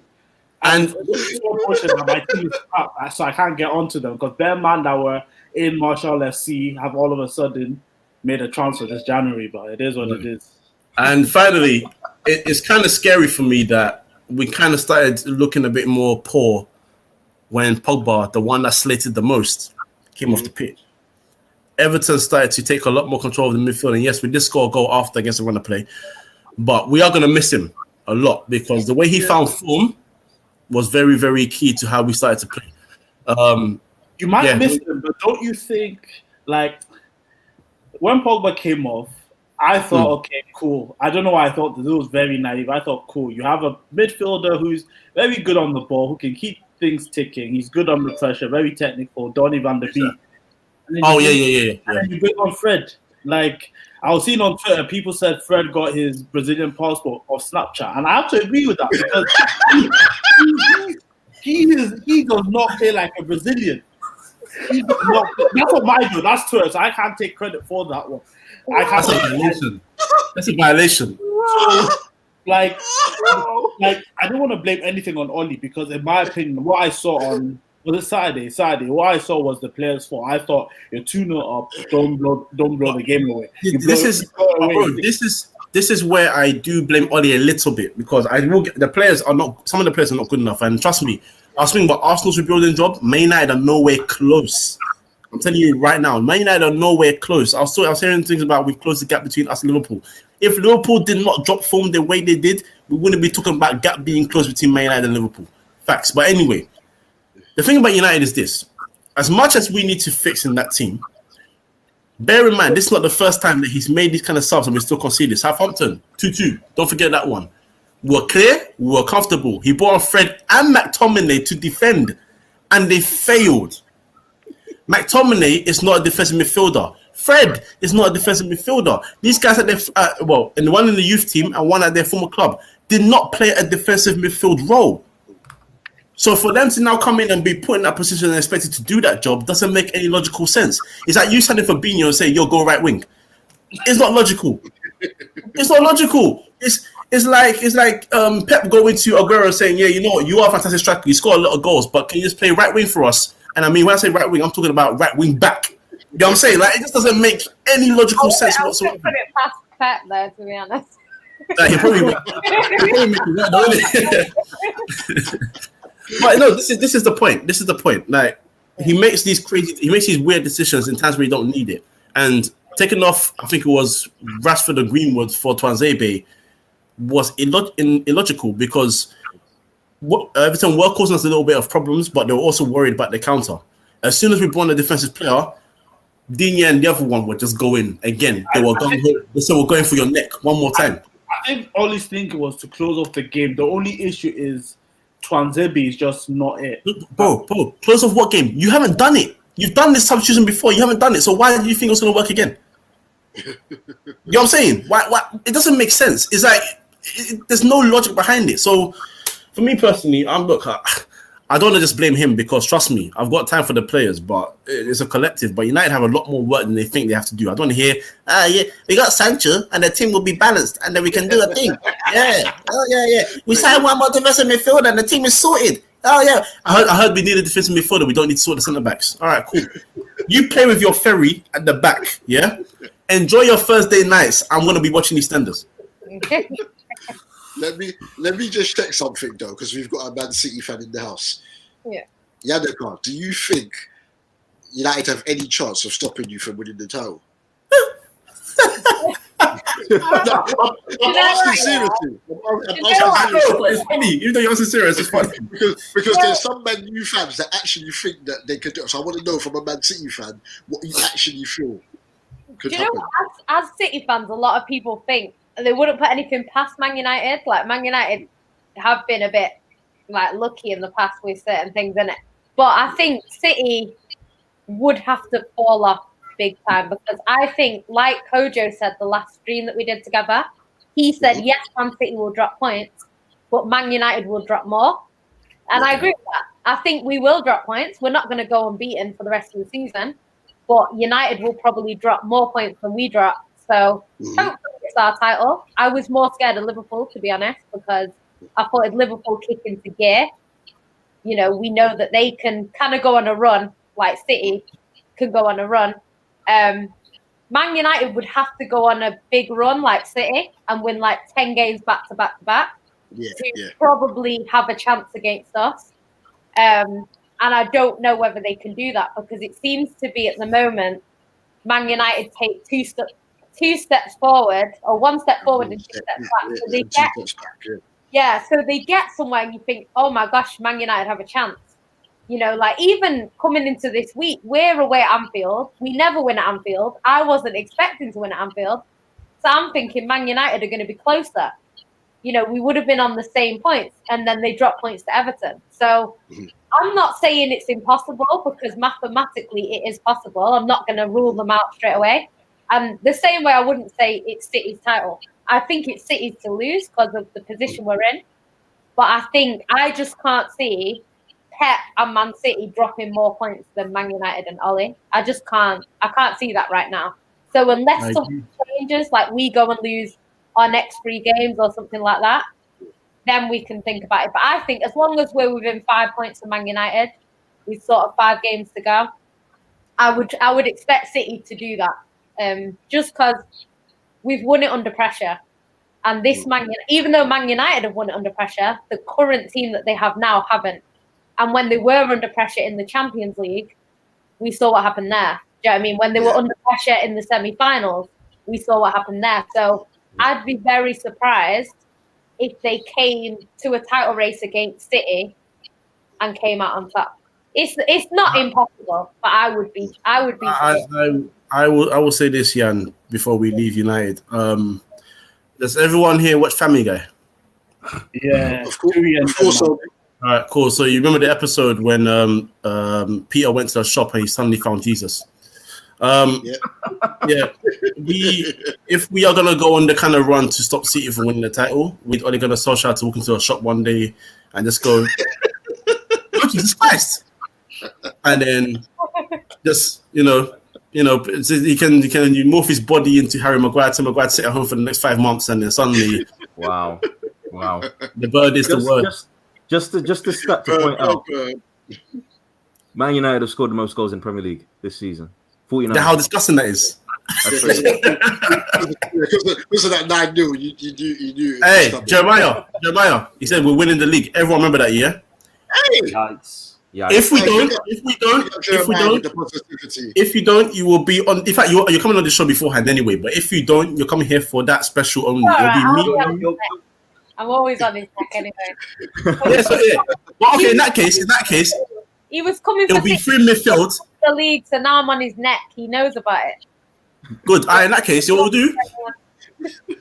And my team is up, uh, so I can't get onto them because their Man that were in Martial FC have all of a sudden made a transfer this January. But it is what it is. And finally, it, it's kind of scary for me that we kind of started looking a bit more poor when Pogba, the one that slated the most, came off the mm-hmm. pitch. Everton started to take a lot more control of the midfield. And yes, we did score a goal after against the runner play, but we are going to miss him a lot because the way he found form was very, very key to how we started to play. Um, you might yeah. miss him, but don't you think, like, when Pogba came off, I thought, mm. okay, cool. I don't know why I thought this was very naive. I thought, cool. You have a midfielder who's very good on the ball, who can keep things ticking. He's good under pressure, very technical. Donny van de Beek. Oh yeah, yeah, yeah. And then you bring on Fred. Like I was seeing on Twitter, people said Fred got his Brazilian passport off Snapchat, and I have to agree with that because he, he, is he does not play like a Brazilian. Not, that's what my do. That's Twitter, so I can't take credit for that one. I can't that's a violation. That's a violation. So, like, like I don't want to blame anything on Oli because, in my opinion, what I saw on was it Saturday? Saturday. What I saw was the players' fault. I thought you're two 0 up. Don't blow. Don't blow the game away. this is bro, this is this is where I do blame Oli a little bit because I will get the players are not. Some of the players are not good enough, and trust me, I was thinking about Arsenal's rebuilding job. Man United are nowhere close. I'm telling you right now, Man United are nowhere close. I was, I was hearing things about we've closed the gap between us and Liverpool. If Liverpool did not drop form the way they did, we wouldn't be talking about gap being close between Man United and Liverpool. Facts. But anyway, the thing about United is this: as much as we need to fix in that team, bear in mind this is not the first time that he's made these kind of subs and we still conceded. Southampton two-two. Don't forget that one. We were clear. We were comfortable. He brought on Fred and McTominay to defend, and they failed. McTominay is not a defensive midfielder. Fred is not a defensive midfielder. These guys at their uh, well, and one in the youth team and one at their former club did not play a defensive midfield role. So for them to now come in and be put in that position and expected to do that job doesn't make any logical sense. It's like you standing for Bino and saying, "Yo, go right wing." It's not logical. it's not logical. It's it's like it's like um, Pep going to Aguero saying, "Yeah, you know what? You are a fantastic striker. You score a lot of goals, but can you just play right wing for us?" And I mean, when I say right wing, I'm talking about right wing back. You know what I'm saying? Like it just doesn't make any logical sense I whatsoever. Put it past Pep there, to be honest. Like, he probably, he probably but no, this is this is the point. This is the point. Like he makes these crazy, he makes these weird decisions in times where you don't need it. And taking off, I think it was Rashford and Greenwood for Tuanzebe was illog- illogical because what, Everton were causing us a little bit of problems, but they were also worried about the counter. As soon as we brought a defensive player, Digne and the other one were just going again. They were going. They said we're going for your neck one more time. I think Ollie's thinking was to close off the game. The only issue is Tuanzebe is just not it. Bro, bro, close off what game? You haven't done it. You've done this substitution before. You haven't done it. So why do you think it's going to work again? you know what I'm saying? Why, why? It doesn't make sense. It's like it, there's no logic behind it. So for me personally, I'm look. I, I don't want to just blame him because trust me, I've got time for the players, but it's a collective. But United have a lot more work than they think they have to do. I don't want to hear, ah, yeah, we got Sancho and the team will be balanced and then we can do a thing. Yeah, oh yeah, yeah. We signed one more defensive midfielder and the team is sorted. Oh yeah, I heard. I heard we need a defensive midfielder. We don't need to sort the centre backs. All right, cool. you play with your ferry at the back. Yeah. Enjoy your Thursday nights. I'm gonna be watching EastEnders. let me let me just check something though, because we've got a Man City fan in the house. Yeah. Yannicka, ah, do you think United have any chance of stopping you from winning the title? no, I'm, I'm asking seriously. I'm, I'm asking seriously. It's funny, even though you're asking serious, it's funny. because because there's some Man U fans that actually think that they could do it. So I want to know from a Man City fan what you actually feel could Do you know what? As, as City fans, a lot of people think they wouldn't put anything past Man United. Like Man United have been a bit like lucky in the past with certain things in it, but I think City would have to fall off big time because I think, like Kojo said the last stream that we did together, he said yes, Man City will drop points, but Man United will drop more. And I agree with that. I think we will drop points. We're not going to go unbeaten for the rest of the season, but United will probably drop more points than we drop. So Mhm. hopefully our title. I was more scared of Liverpool, to be honest, because I thought if Liverpool kick into gear, you know, we know that they can kind of go on a run, like City can go on a run. Um, Man United would have to go on a big run like City and win like 10 games back to back to back Yeah, to yeah. probably have a chance against us. Um, and I don't know whether they can do that because it seems to be at the moment, Man United take two steps two steps forward or one step forward and two steps back. So they Yeah, get two steps back, yeah. so they get somewhere and you think, oh my gosh, Man United have a chance. You know, like even coming into this week, we're away at Anfield. We never win at Anfield. I wasn't expecting to win at Anfield. So I'm thinking Man United are going to be closer. You know, we would have been on the same points and then they drop points to Everton. So Mhm. I'm not saying it's impossible because mathematically it is possible. I'm not going to rule them out straight away. And the same way I wouldn't say it's City's title. I think it's City's to lose because of the position we're in. But I think I just can't see Pep and Man City dropping more points than Man United and Ollie. I just can't. I can't see that right now. So unless I something changes, like we go and lose our next three games or something like that, then we can think about it. But I think as long as we're within five points of Man United, with sort of five games to go, I would I would expect City to do that. Um, just because we've won it under pressure. And this Man, even though Man United have won it under pressure, the current team that they have now haven't. And when they were under pressure in the Champions League, we saw what happened there. Do you know what I mean? When they were under pressure in the semi-finals, we saw what happened there. So I'd be very surprised if they came to a title race against City and came out on top. It's it's not impossible, but I would be I would be. I will I will say this, Jan, before we leave United. Um, does everyone here watch Family Guy? Yeah, Of course, Stewie of course. All right, cool. So you remember the episode when um, um, Peter went to the shop and he suddenly found Jesus. Um, Yeah. yeah. We if we are gonna go on the kind of run to stop City from winning the title, we're only gonna social to walk into a shop one day and just go, "Oh, Jesus Christ, and then just you know, you know, he can he can you morph his body into Harry Maguire to Maguire to sit at home for the next five months, and then suddenly Wow. Wow. the bird is the Just, word. just, just, to, just a stat to point out uh, Man United have scored the most goals in Premier League this season 49. How disgusting that is. That's crazy. That 9 0, you, you knew. You knew Hey, Jeremiah, Jeremiah, he said we're winning the league. Everyone remember that, yeah? Hey! Yikes. Yikes. If we don't, if we don't, if we don't, if you don't, you will be on. In fact, you're, you're coming on the show beforehand anyway. But if you don't, you're coming here for that special only. All right, It'll I'll be be me. on his neck. I'm always on his neck anyway. Yeah, so, yeah. Well, okay, in that case, in that case, He was coming it'll be six free midfield. the league, so now I'm on his neck. He knows about it. Good. All right, in that case, you what we'll do?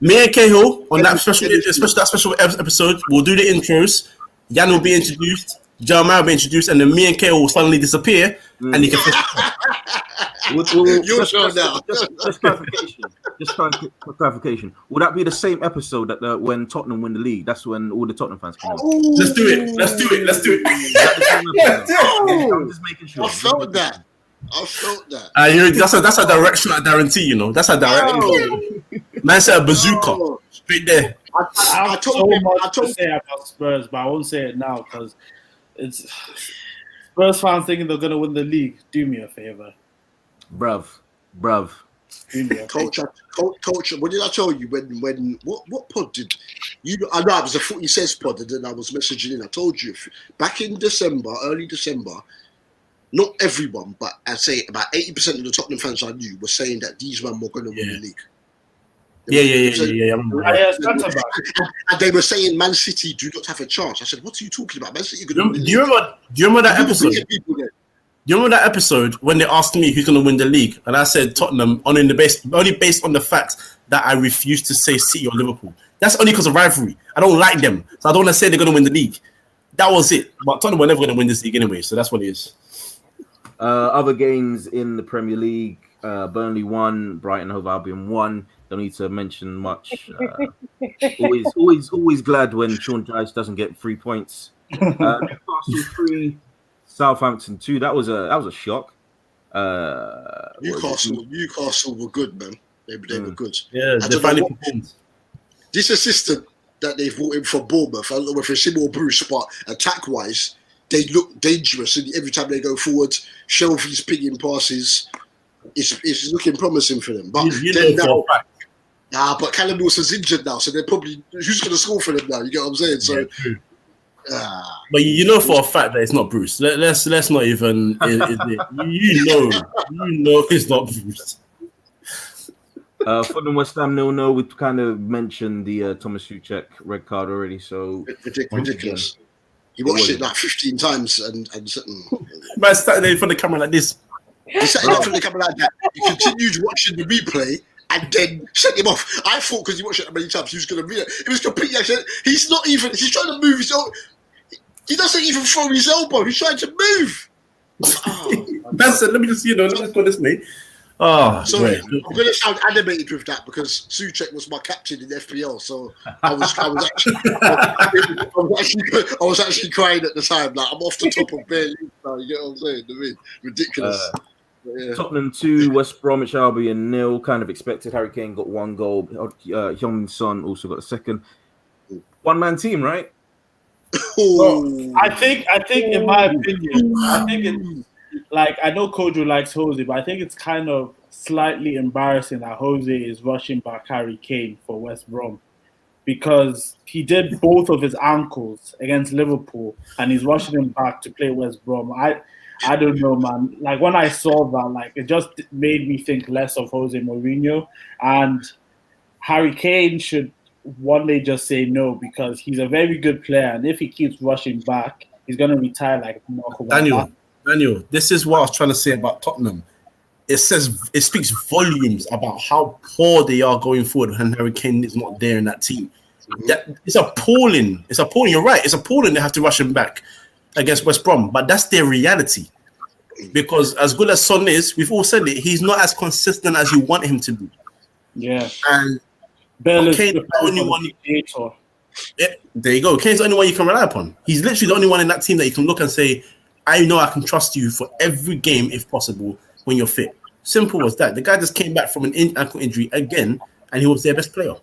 Me and Cahill on that special, especially that special episode, we'll do the intros. Jan will be introduced. Jeremiah will be introduced, and then me and Cahill will suddenly disappear, and you can. Would- would- Your just, show just- Just, just clarification. Just trying to- for clarification. Would that be the same episode that uh, when Tottenham win the league? That's when all the Tottenham fans come on. Let's do it. Let's do it. Let's do it. that the same episode? Yeah. I'm just making sure. I Just felt making that. sure. I felt that. Uh, you know, that's a that's a direction I guarantee. You know, that's a direct. Oh, Man said a bazooka oh. straight there. I, I have told so him- I told- to say about Spurs, but I won't say it now because it's Spurs fans thinking they're gonna win the league. Do me a favor. bruv, bruv. Do me a favor. Coach, I- coach, coach, what did I tell you when when what what pod did you? I know it was a footy says pod, and then I was messaging in. I told you if, back in December, early December. Not everyone, but I'd say about eighty percent of the Tottenham fans I knew were saying that these men were going to win Yeah. the league. Yeah, yeah, yeah, yeah, yeah. I remember Ah, yeah. And they were saying Man City do not have a chance. I said, "What are you talking about? Man City Do going to you, win do you remember? Do you remember that episode? beating people then. Do you remember that episode when they asked me who's going to win the league, and I said Tottenham, only in the base, only based on the fact that I refuse to say City or Liverpool. That's only because of rivalry. I don't like them, so I don't want to say they're going to win the league. That was it. But Tottenham were never going to win this league anyway, so that's what it is. Uh, other games in the Premier League: uh, Burnley won, Brighton Hove Albion won. Don't need to mention much. Uh, always, always, always glad when Sean Dyche doesn't get three points. Uh, Newcastle three, Southampton two. That was a that was a shock. Uh, what was it? Newcastle, Newcastle were good, man. They, they were Mm. good. Yeah, I they don't finally know what- performed. This assistant that they've brought in for Bournemouth, I don't know if it's him or Bruce, but attack wise, they look dangerous. And every time they go forward, Shelvey's picking passes. It's, it's looking promising for them. But You, you then know now, for a fact. Nah, but Callum Wilson's injured now, so they're probably who's going to score for them now? You get what I'm saying? So, Yeah, true. ah, But you you know for a fact that it's not Bruce. Let, let's let's not even. It, it, it- you know, you know it's not Bruce. Uh, Fulham West Ham nil nil. We kind of mentioned the uh, Thomas Soucek red card already. So ridiculous. He watched it like 15 times and and mm. Man, standing there in front of the camera like this. he sat in front of the camera like that. He continued watching the replay and then sent him off. I thought because he watched it that many times, he was going to be it. It was completely accident. He's not even. He's trying to move his own. He doesn't even throw his elbow. He's trying to move. Oh, That's it. Let me just you know. Let's go this way. Oh, sorry, great. I'm going to sound animated with that because Soucek was my captain in FPL, so I was, I was actually, I was actually, I was actually crying at the time. Like I'm off the top of bare league now. You get what I'm saying? I mean, ridiculous. Uh, yeah. Tottenham two, West Bromwich Albion nil. Kind of expected. Harry Kane got one goal. Uh, Hyun Son also got a second. One man team, right? I think I think in my opinion, I think it's like I know Kojo likes Jose, but I think it's kind of slightly embarrassing that Jose is rushing back Harry Kane for West Brom because he did both of his ankles against Liverpool and he's rushing him back to play West Brom. I I don't know, man. Like when I saw that, like it just made me think less of Jose Mourinho and Harry Kane should one day just say no because he's a very good player, and if he keeps rushing back, he's gonna retire like Marco Daniel, Daniel, this is what I was trying to say about Tottenham. It says it speaks volumes about how poor they are going forward when Harry Kane is not there in that team. That it's appalling. It's appalling. You're right. It's appalling they have to rush him back against West Brom, but that's their reality. Because as good as Son is, we've all said it, he's not as consistent as you want him to be. Yeah, And Bell is Kane the is the only one- dictator. Yeah, there you go. Kane's the only one you can rely upon. He's literally the only one in that team that you can look and say, I know I can trust you for every game if possible when you're fit. Simple as that. The guy just came back from an in- ankle injury again, and he was their best player.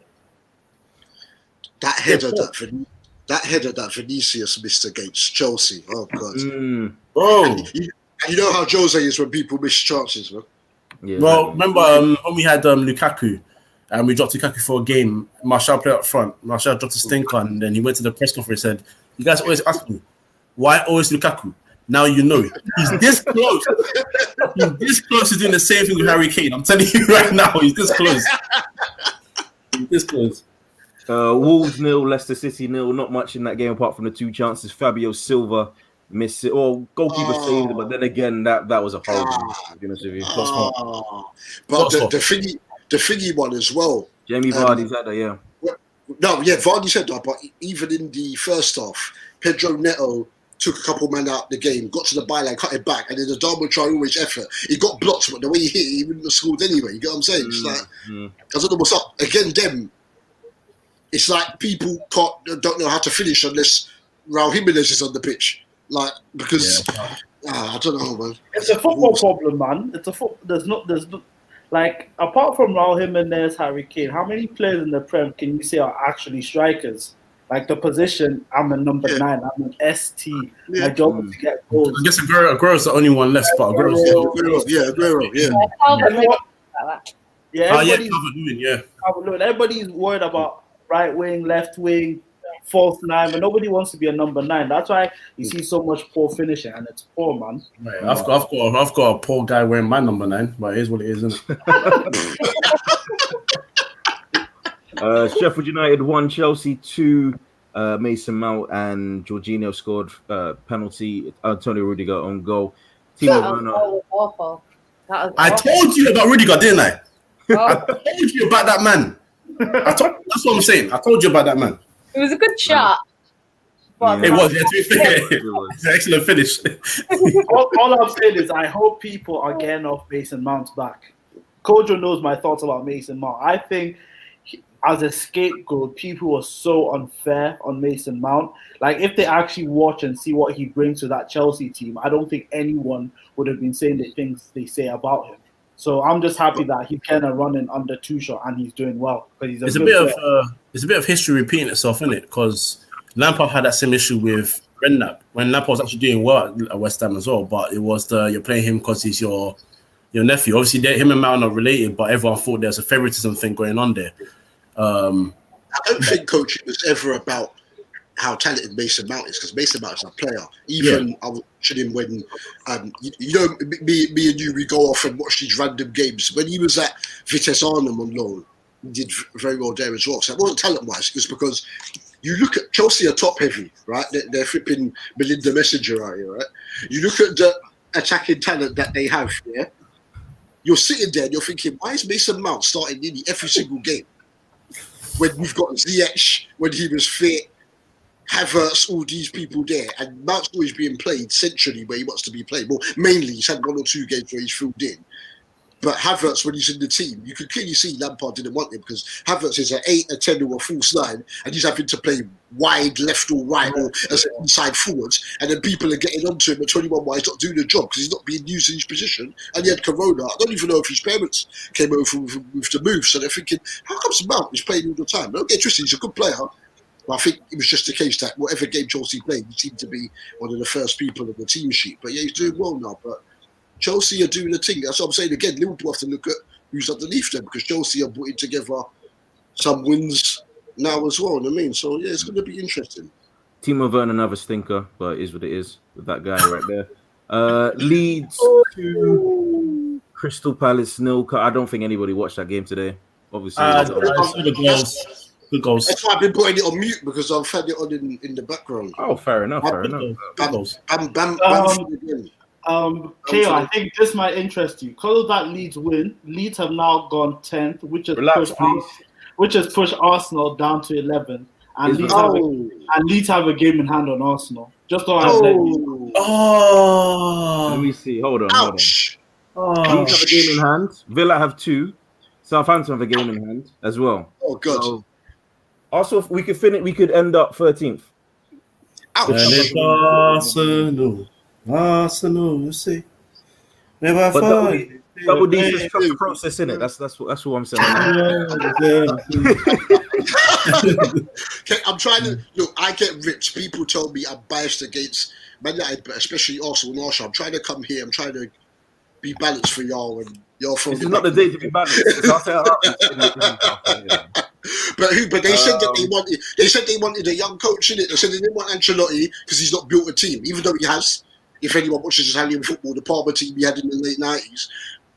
That header that Vin- that header that Vinicius missed against Chelsea. Oh god. Mm, Bro, You, you know how Jose is when people miss chances, man. yeah. well, remember um, when we had um, Lukaku and we dropped Lukaku for a game, Martial played up front. Martial dropped a stinker, and then he went to the press conference and said, You guys always ask me, why always Lukaku? Now you know it. He's this close. he's this close to doing the same thing with Harry Kane. I'm telling you right now, he's this close. He's this close. Uh, Wolves nil, Leicester City nil. Not much in that game apart from the two chances. Fabio Silva missed it. Or goalkeeper Oh. saved it, but then again, that that was a horrible. miss, to be honest with you. Ah. but the, the thingy the thingy one as well. Jamie Um, Vardy's had that, yeah. No, yeah, Vardy said that, but even in the first half, Pedro Neto took a couple of men out the game, got to the byline, cut it back, and then the Darwin Traore's effort, he got blocked, but the way he hit it, he wouldn't have scored anyway. You get what I'm saying? It's Mm, like mm. I don't know what's up. Again, them. It's like people can't don't know how to finish unless Raul Jimenez is on the pitch. Like because ah, I don't know, man. It's a football problem, man. It's a foot. There's not. There's not. like apart from Raul Jimenez, Harry Kane, how many players in the Prem can you say are actually strikers? Like the position, I'm a number Yeah. nine. I'm an ST. Yeah. My job is to get goals. I guess Aguero, Aguero's the only one left, but Aguero's Yeah, still. Aguero, yeah, Aguero, yeah. Yeah, Calvert Everyone- Lewin, like that. Yeah, Oh yeah, everybody's, Calvert Lewin, yeah. look, everybody's worried about right wing, left wing, false nine, but nobody wants to be a number nine. That's why you see so much poor finishing, and it's poor, man. Right, I've got, I've got, I've got a poor guy wearing my number nine, but it is what it is, isn't it? Uh, Sheffield United won, Chelsea two. Uh, Mason Mount and Jorginho scored uh, penalty. Antonio Rudiger on goal. Timo That was, Werner. that was awful. That was I awful. told you about Rudiger, didn't I? I Oh, told you about that man. I told, that's what I'm saying. I told you about that man. it was a good shot. But It was, yeah, to be fair. It was. It's an excellent finish. all, all I'm saying is, I hope people are getting off Mason Mount's back. Kojo knows my thoughts about Mason Mount. I think he- as a scapegoat, people were so unfair on Mason Mount. Like, if they actually watch and see what he brings to that Chelsea team, I don't think anyone would have been saying the things they say about him. So I'm just happy that he's kind of running under two shot and he's doing well because he's a It's a good bit of uh, it's a bit of history repeating itself, isn't it? Because Lampard had that same issue with Redknapp when Lampard was actually doing well at West Ham as well. But it was the you're playing him because he's your your nephew. Obviously, they, him and Mount are related, but everyone thought there's a favoritism thing going on there. Um, I don't think coaching was ever about how talented Mason Mount is because Mason Mount is a player. Even I was watching him when, um, you, you know, me, me and you, we go off and watch these random games. When he was at Vitesse Arnhem on loan, he did very well there as well. So it wasn't talent wise, it was because you look at Chelsea are top heavy, right? They're, they're flipping Melinda Messenger out here, right? You look at the attacking talent that they have, yeah? You're sitting there and you're thinking, why is Mason Mount starting nearly every single game? when we've got Ziyech when he was fit, Havertz, uh, all these people there, and Mount's always being played centrally where he wants to be played. Well, mainly he's had one or two games where he's filled in. But Havertz, when he's in the team, you could clearly see Lampard didn't want him because Havertz is an 8, a 10, or a false nine, and he's having to play wide left or right or as an inside forwards. And then people are getting onto him at 21 why he's not doing the job because he's not being used in his position. And he had Corona. I don't even know if his parents came over with, with the move. So they're thinking, how comes Mount is playing all the time? Don't get twisted, he's a good player. But I think it was just the case that whatever game Chelsea played, he seemed to be one of the first people on the team sheet. But yeah, he's doing well now. But Chelsea are doing the thing. That's what I'm saying again. Liverpool have to look at who's underneath them because Chelsea are putting together some wins now as well. You know what I mean, so yeah, it's going to be interesting. Timo Werner, another stinker, but it is what it is with that guy right there. Uh, Leeds to Crystal Palace nil. I don't think anybody watched that game today. Obviously, uh, I don't- I saw the goals. Good goals. That's why I've been putting it on mute because I've had it on in, in the background. oh, fair enough, fair enough. goals. Good. Bam, bam, Um, bam. Um, Kale, I think this might interest you. Because of that Leeds win, Leeds have now gone 10th, which has Relax, pushed. Ars- which has pushed Arsenal down to 11. And Is Leeds, it- have a, Oh, and Leeds have a game in hand on Arsenal. Just thought I'd let you. oh, Let Oh, me see. Hold on, hold on. ouch. oh. Leeds have a game in hand. Villa have two. Southampton have a game in hand as well. Oh, God. So, also, if we could finish. We could end up 13th. Ouch. And it's Arsenal. Arsenal, you see. Never But double, find. double D is trust the process in it. That's that's what that's what I'm saying. Okay, I'm trying to look. I get ripped. People tell me I'm biased against Man United, but especially Arsenal and Arsenal. I'm trying to come here. I'm trying to be balanced for y'all, and y'all from This is not the day to be balanced. It's our set up. Yeah. But who? But they said that they Um, wanted. They said they wanted a young coach in it. They said they didn't want Ancelotti because he's not built a team, even though he has. If anyone watches Italian football, the Parma team he had in the late nineties.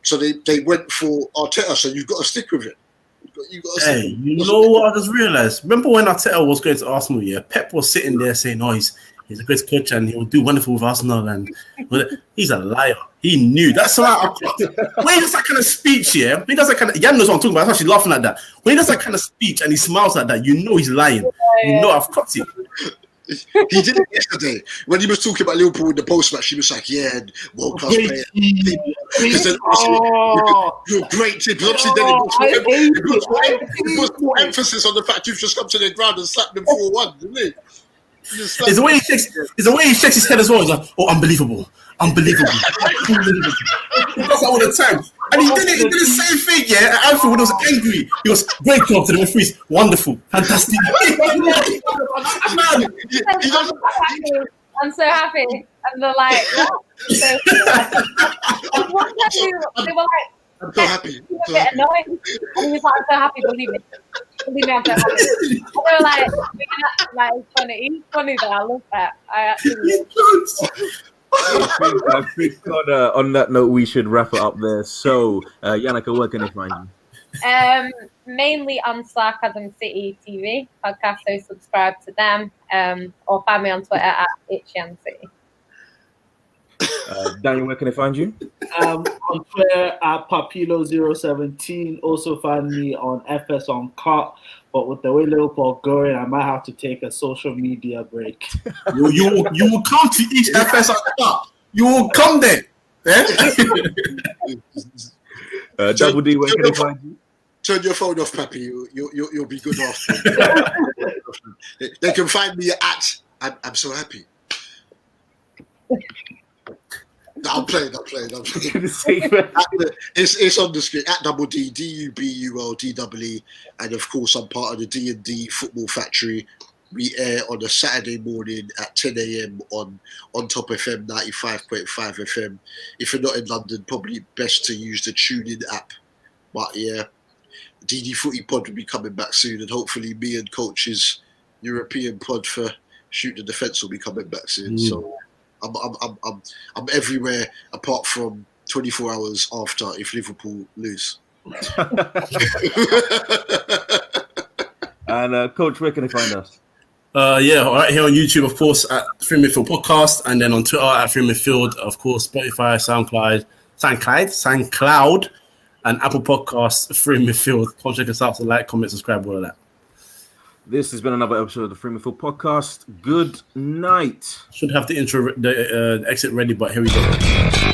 So they, they went for Arteta. So you've got to stick with it. You've got, you've got Hey, you know what I just realized? Remember when Arteta was going to Arsenal? Yeah, Pep was sitting there saying, "Oh, he's he's a great coach and he will do wonderful with Arsenal." And well, he's a liar. He knew. That's why I clocked it. When he does that kind of speech, yeah, when he does that kind of. Jan knows what I'm talking about. I'm actually laughing at that. When he does that kind of speech and he smiles like that, you know he's lying. You know I've caught it. He did it yesterday when he was talking about Liverpool in the post match. He was like, "Yeah, world class player." Because then Oh, you're great team. But obviously, then it puts, more, it, more, it more emphasis on the fact you've just come to the ground and slapped them 4 1, didn't it? You just slapped It's the way he shakes. It's the way he shakes his head as well. He's like, "Oh, unbelievable, unbelievable, unbelievable." He does that all the time. And he did it. He did the same thing. Yeah, Anfield was angry. He was great job to the referees. Wonderful, fantastic. Man, I'm so happy. And they're like, what? So, they were like, I'm so happy. a bit annoying. And he was like, I'm so happy, believe me. Believe me, I'm so happy. And they like, like, it's funny. He's funny though. I love that. I actually I think, I think on, uh, on that note, we should wrap it up there. So, uh, Yannicka, where can they find you? Um, mainly on Sarcasm City TV podcast, so subscribe to them. Um, or find me on Twitter at Itchian City. Uh, Daniel, where can they find you? Um, on Twitter at Papilo017. Also find me on FS on Cut. But with the way Liverpool going, I might have to take a social media break. you, you, you will come to each FS Cup. You will come there. Eh? Uh, Double D, where can they find you? Turn your phone off, Pappy. You, you, you, you'll be good after. they, they can find me at I'm, I'm so happy. No, I'm playing, I'm playing, I'm playing. The- it's, it's on the screen at double D D U B U L D W E, and of course I'm part of the D and D Football Factory. We air on a Saturday morning at 10 a.m. on on Top FM 95.5 FM. If you're not in London, probably best to use the TuneIn app. But yeah, DD Footy Pod will be coming back soon, and hopefully me and Coach's European pod for Shoot the Defence will be coming back soon. Mm. So I'm, I'm, I'm, I'm, I'm everywhere apart from 24 hours after if Liverpool lose. And uh, Coach, where can they find us? Uh, yeah, right here on YouTube, of course, at Free Midfield Podcast, and then on Twitter at Free Midfield, of course, Spotify, SoundCloud, SoundCloud, SoundCloud, and Apple Podcasts, Free Midfield. Come check us out, so like, comment, subscribe, all of that. This has been another episode of the Free Midfield Podcast. Good night. Should have the intro, the uh, exit ready, but here we go.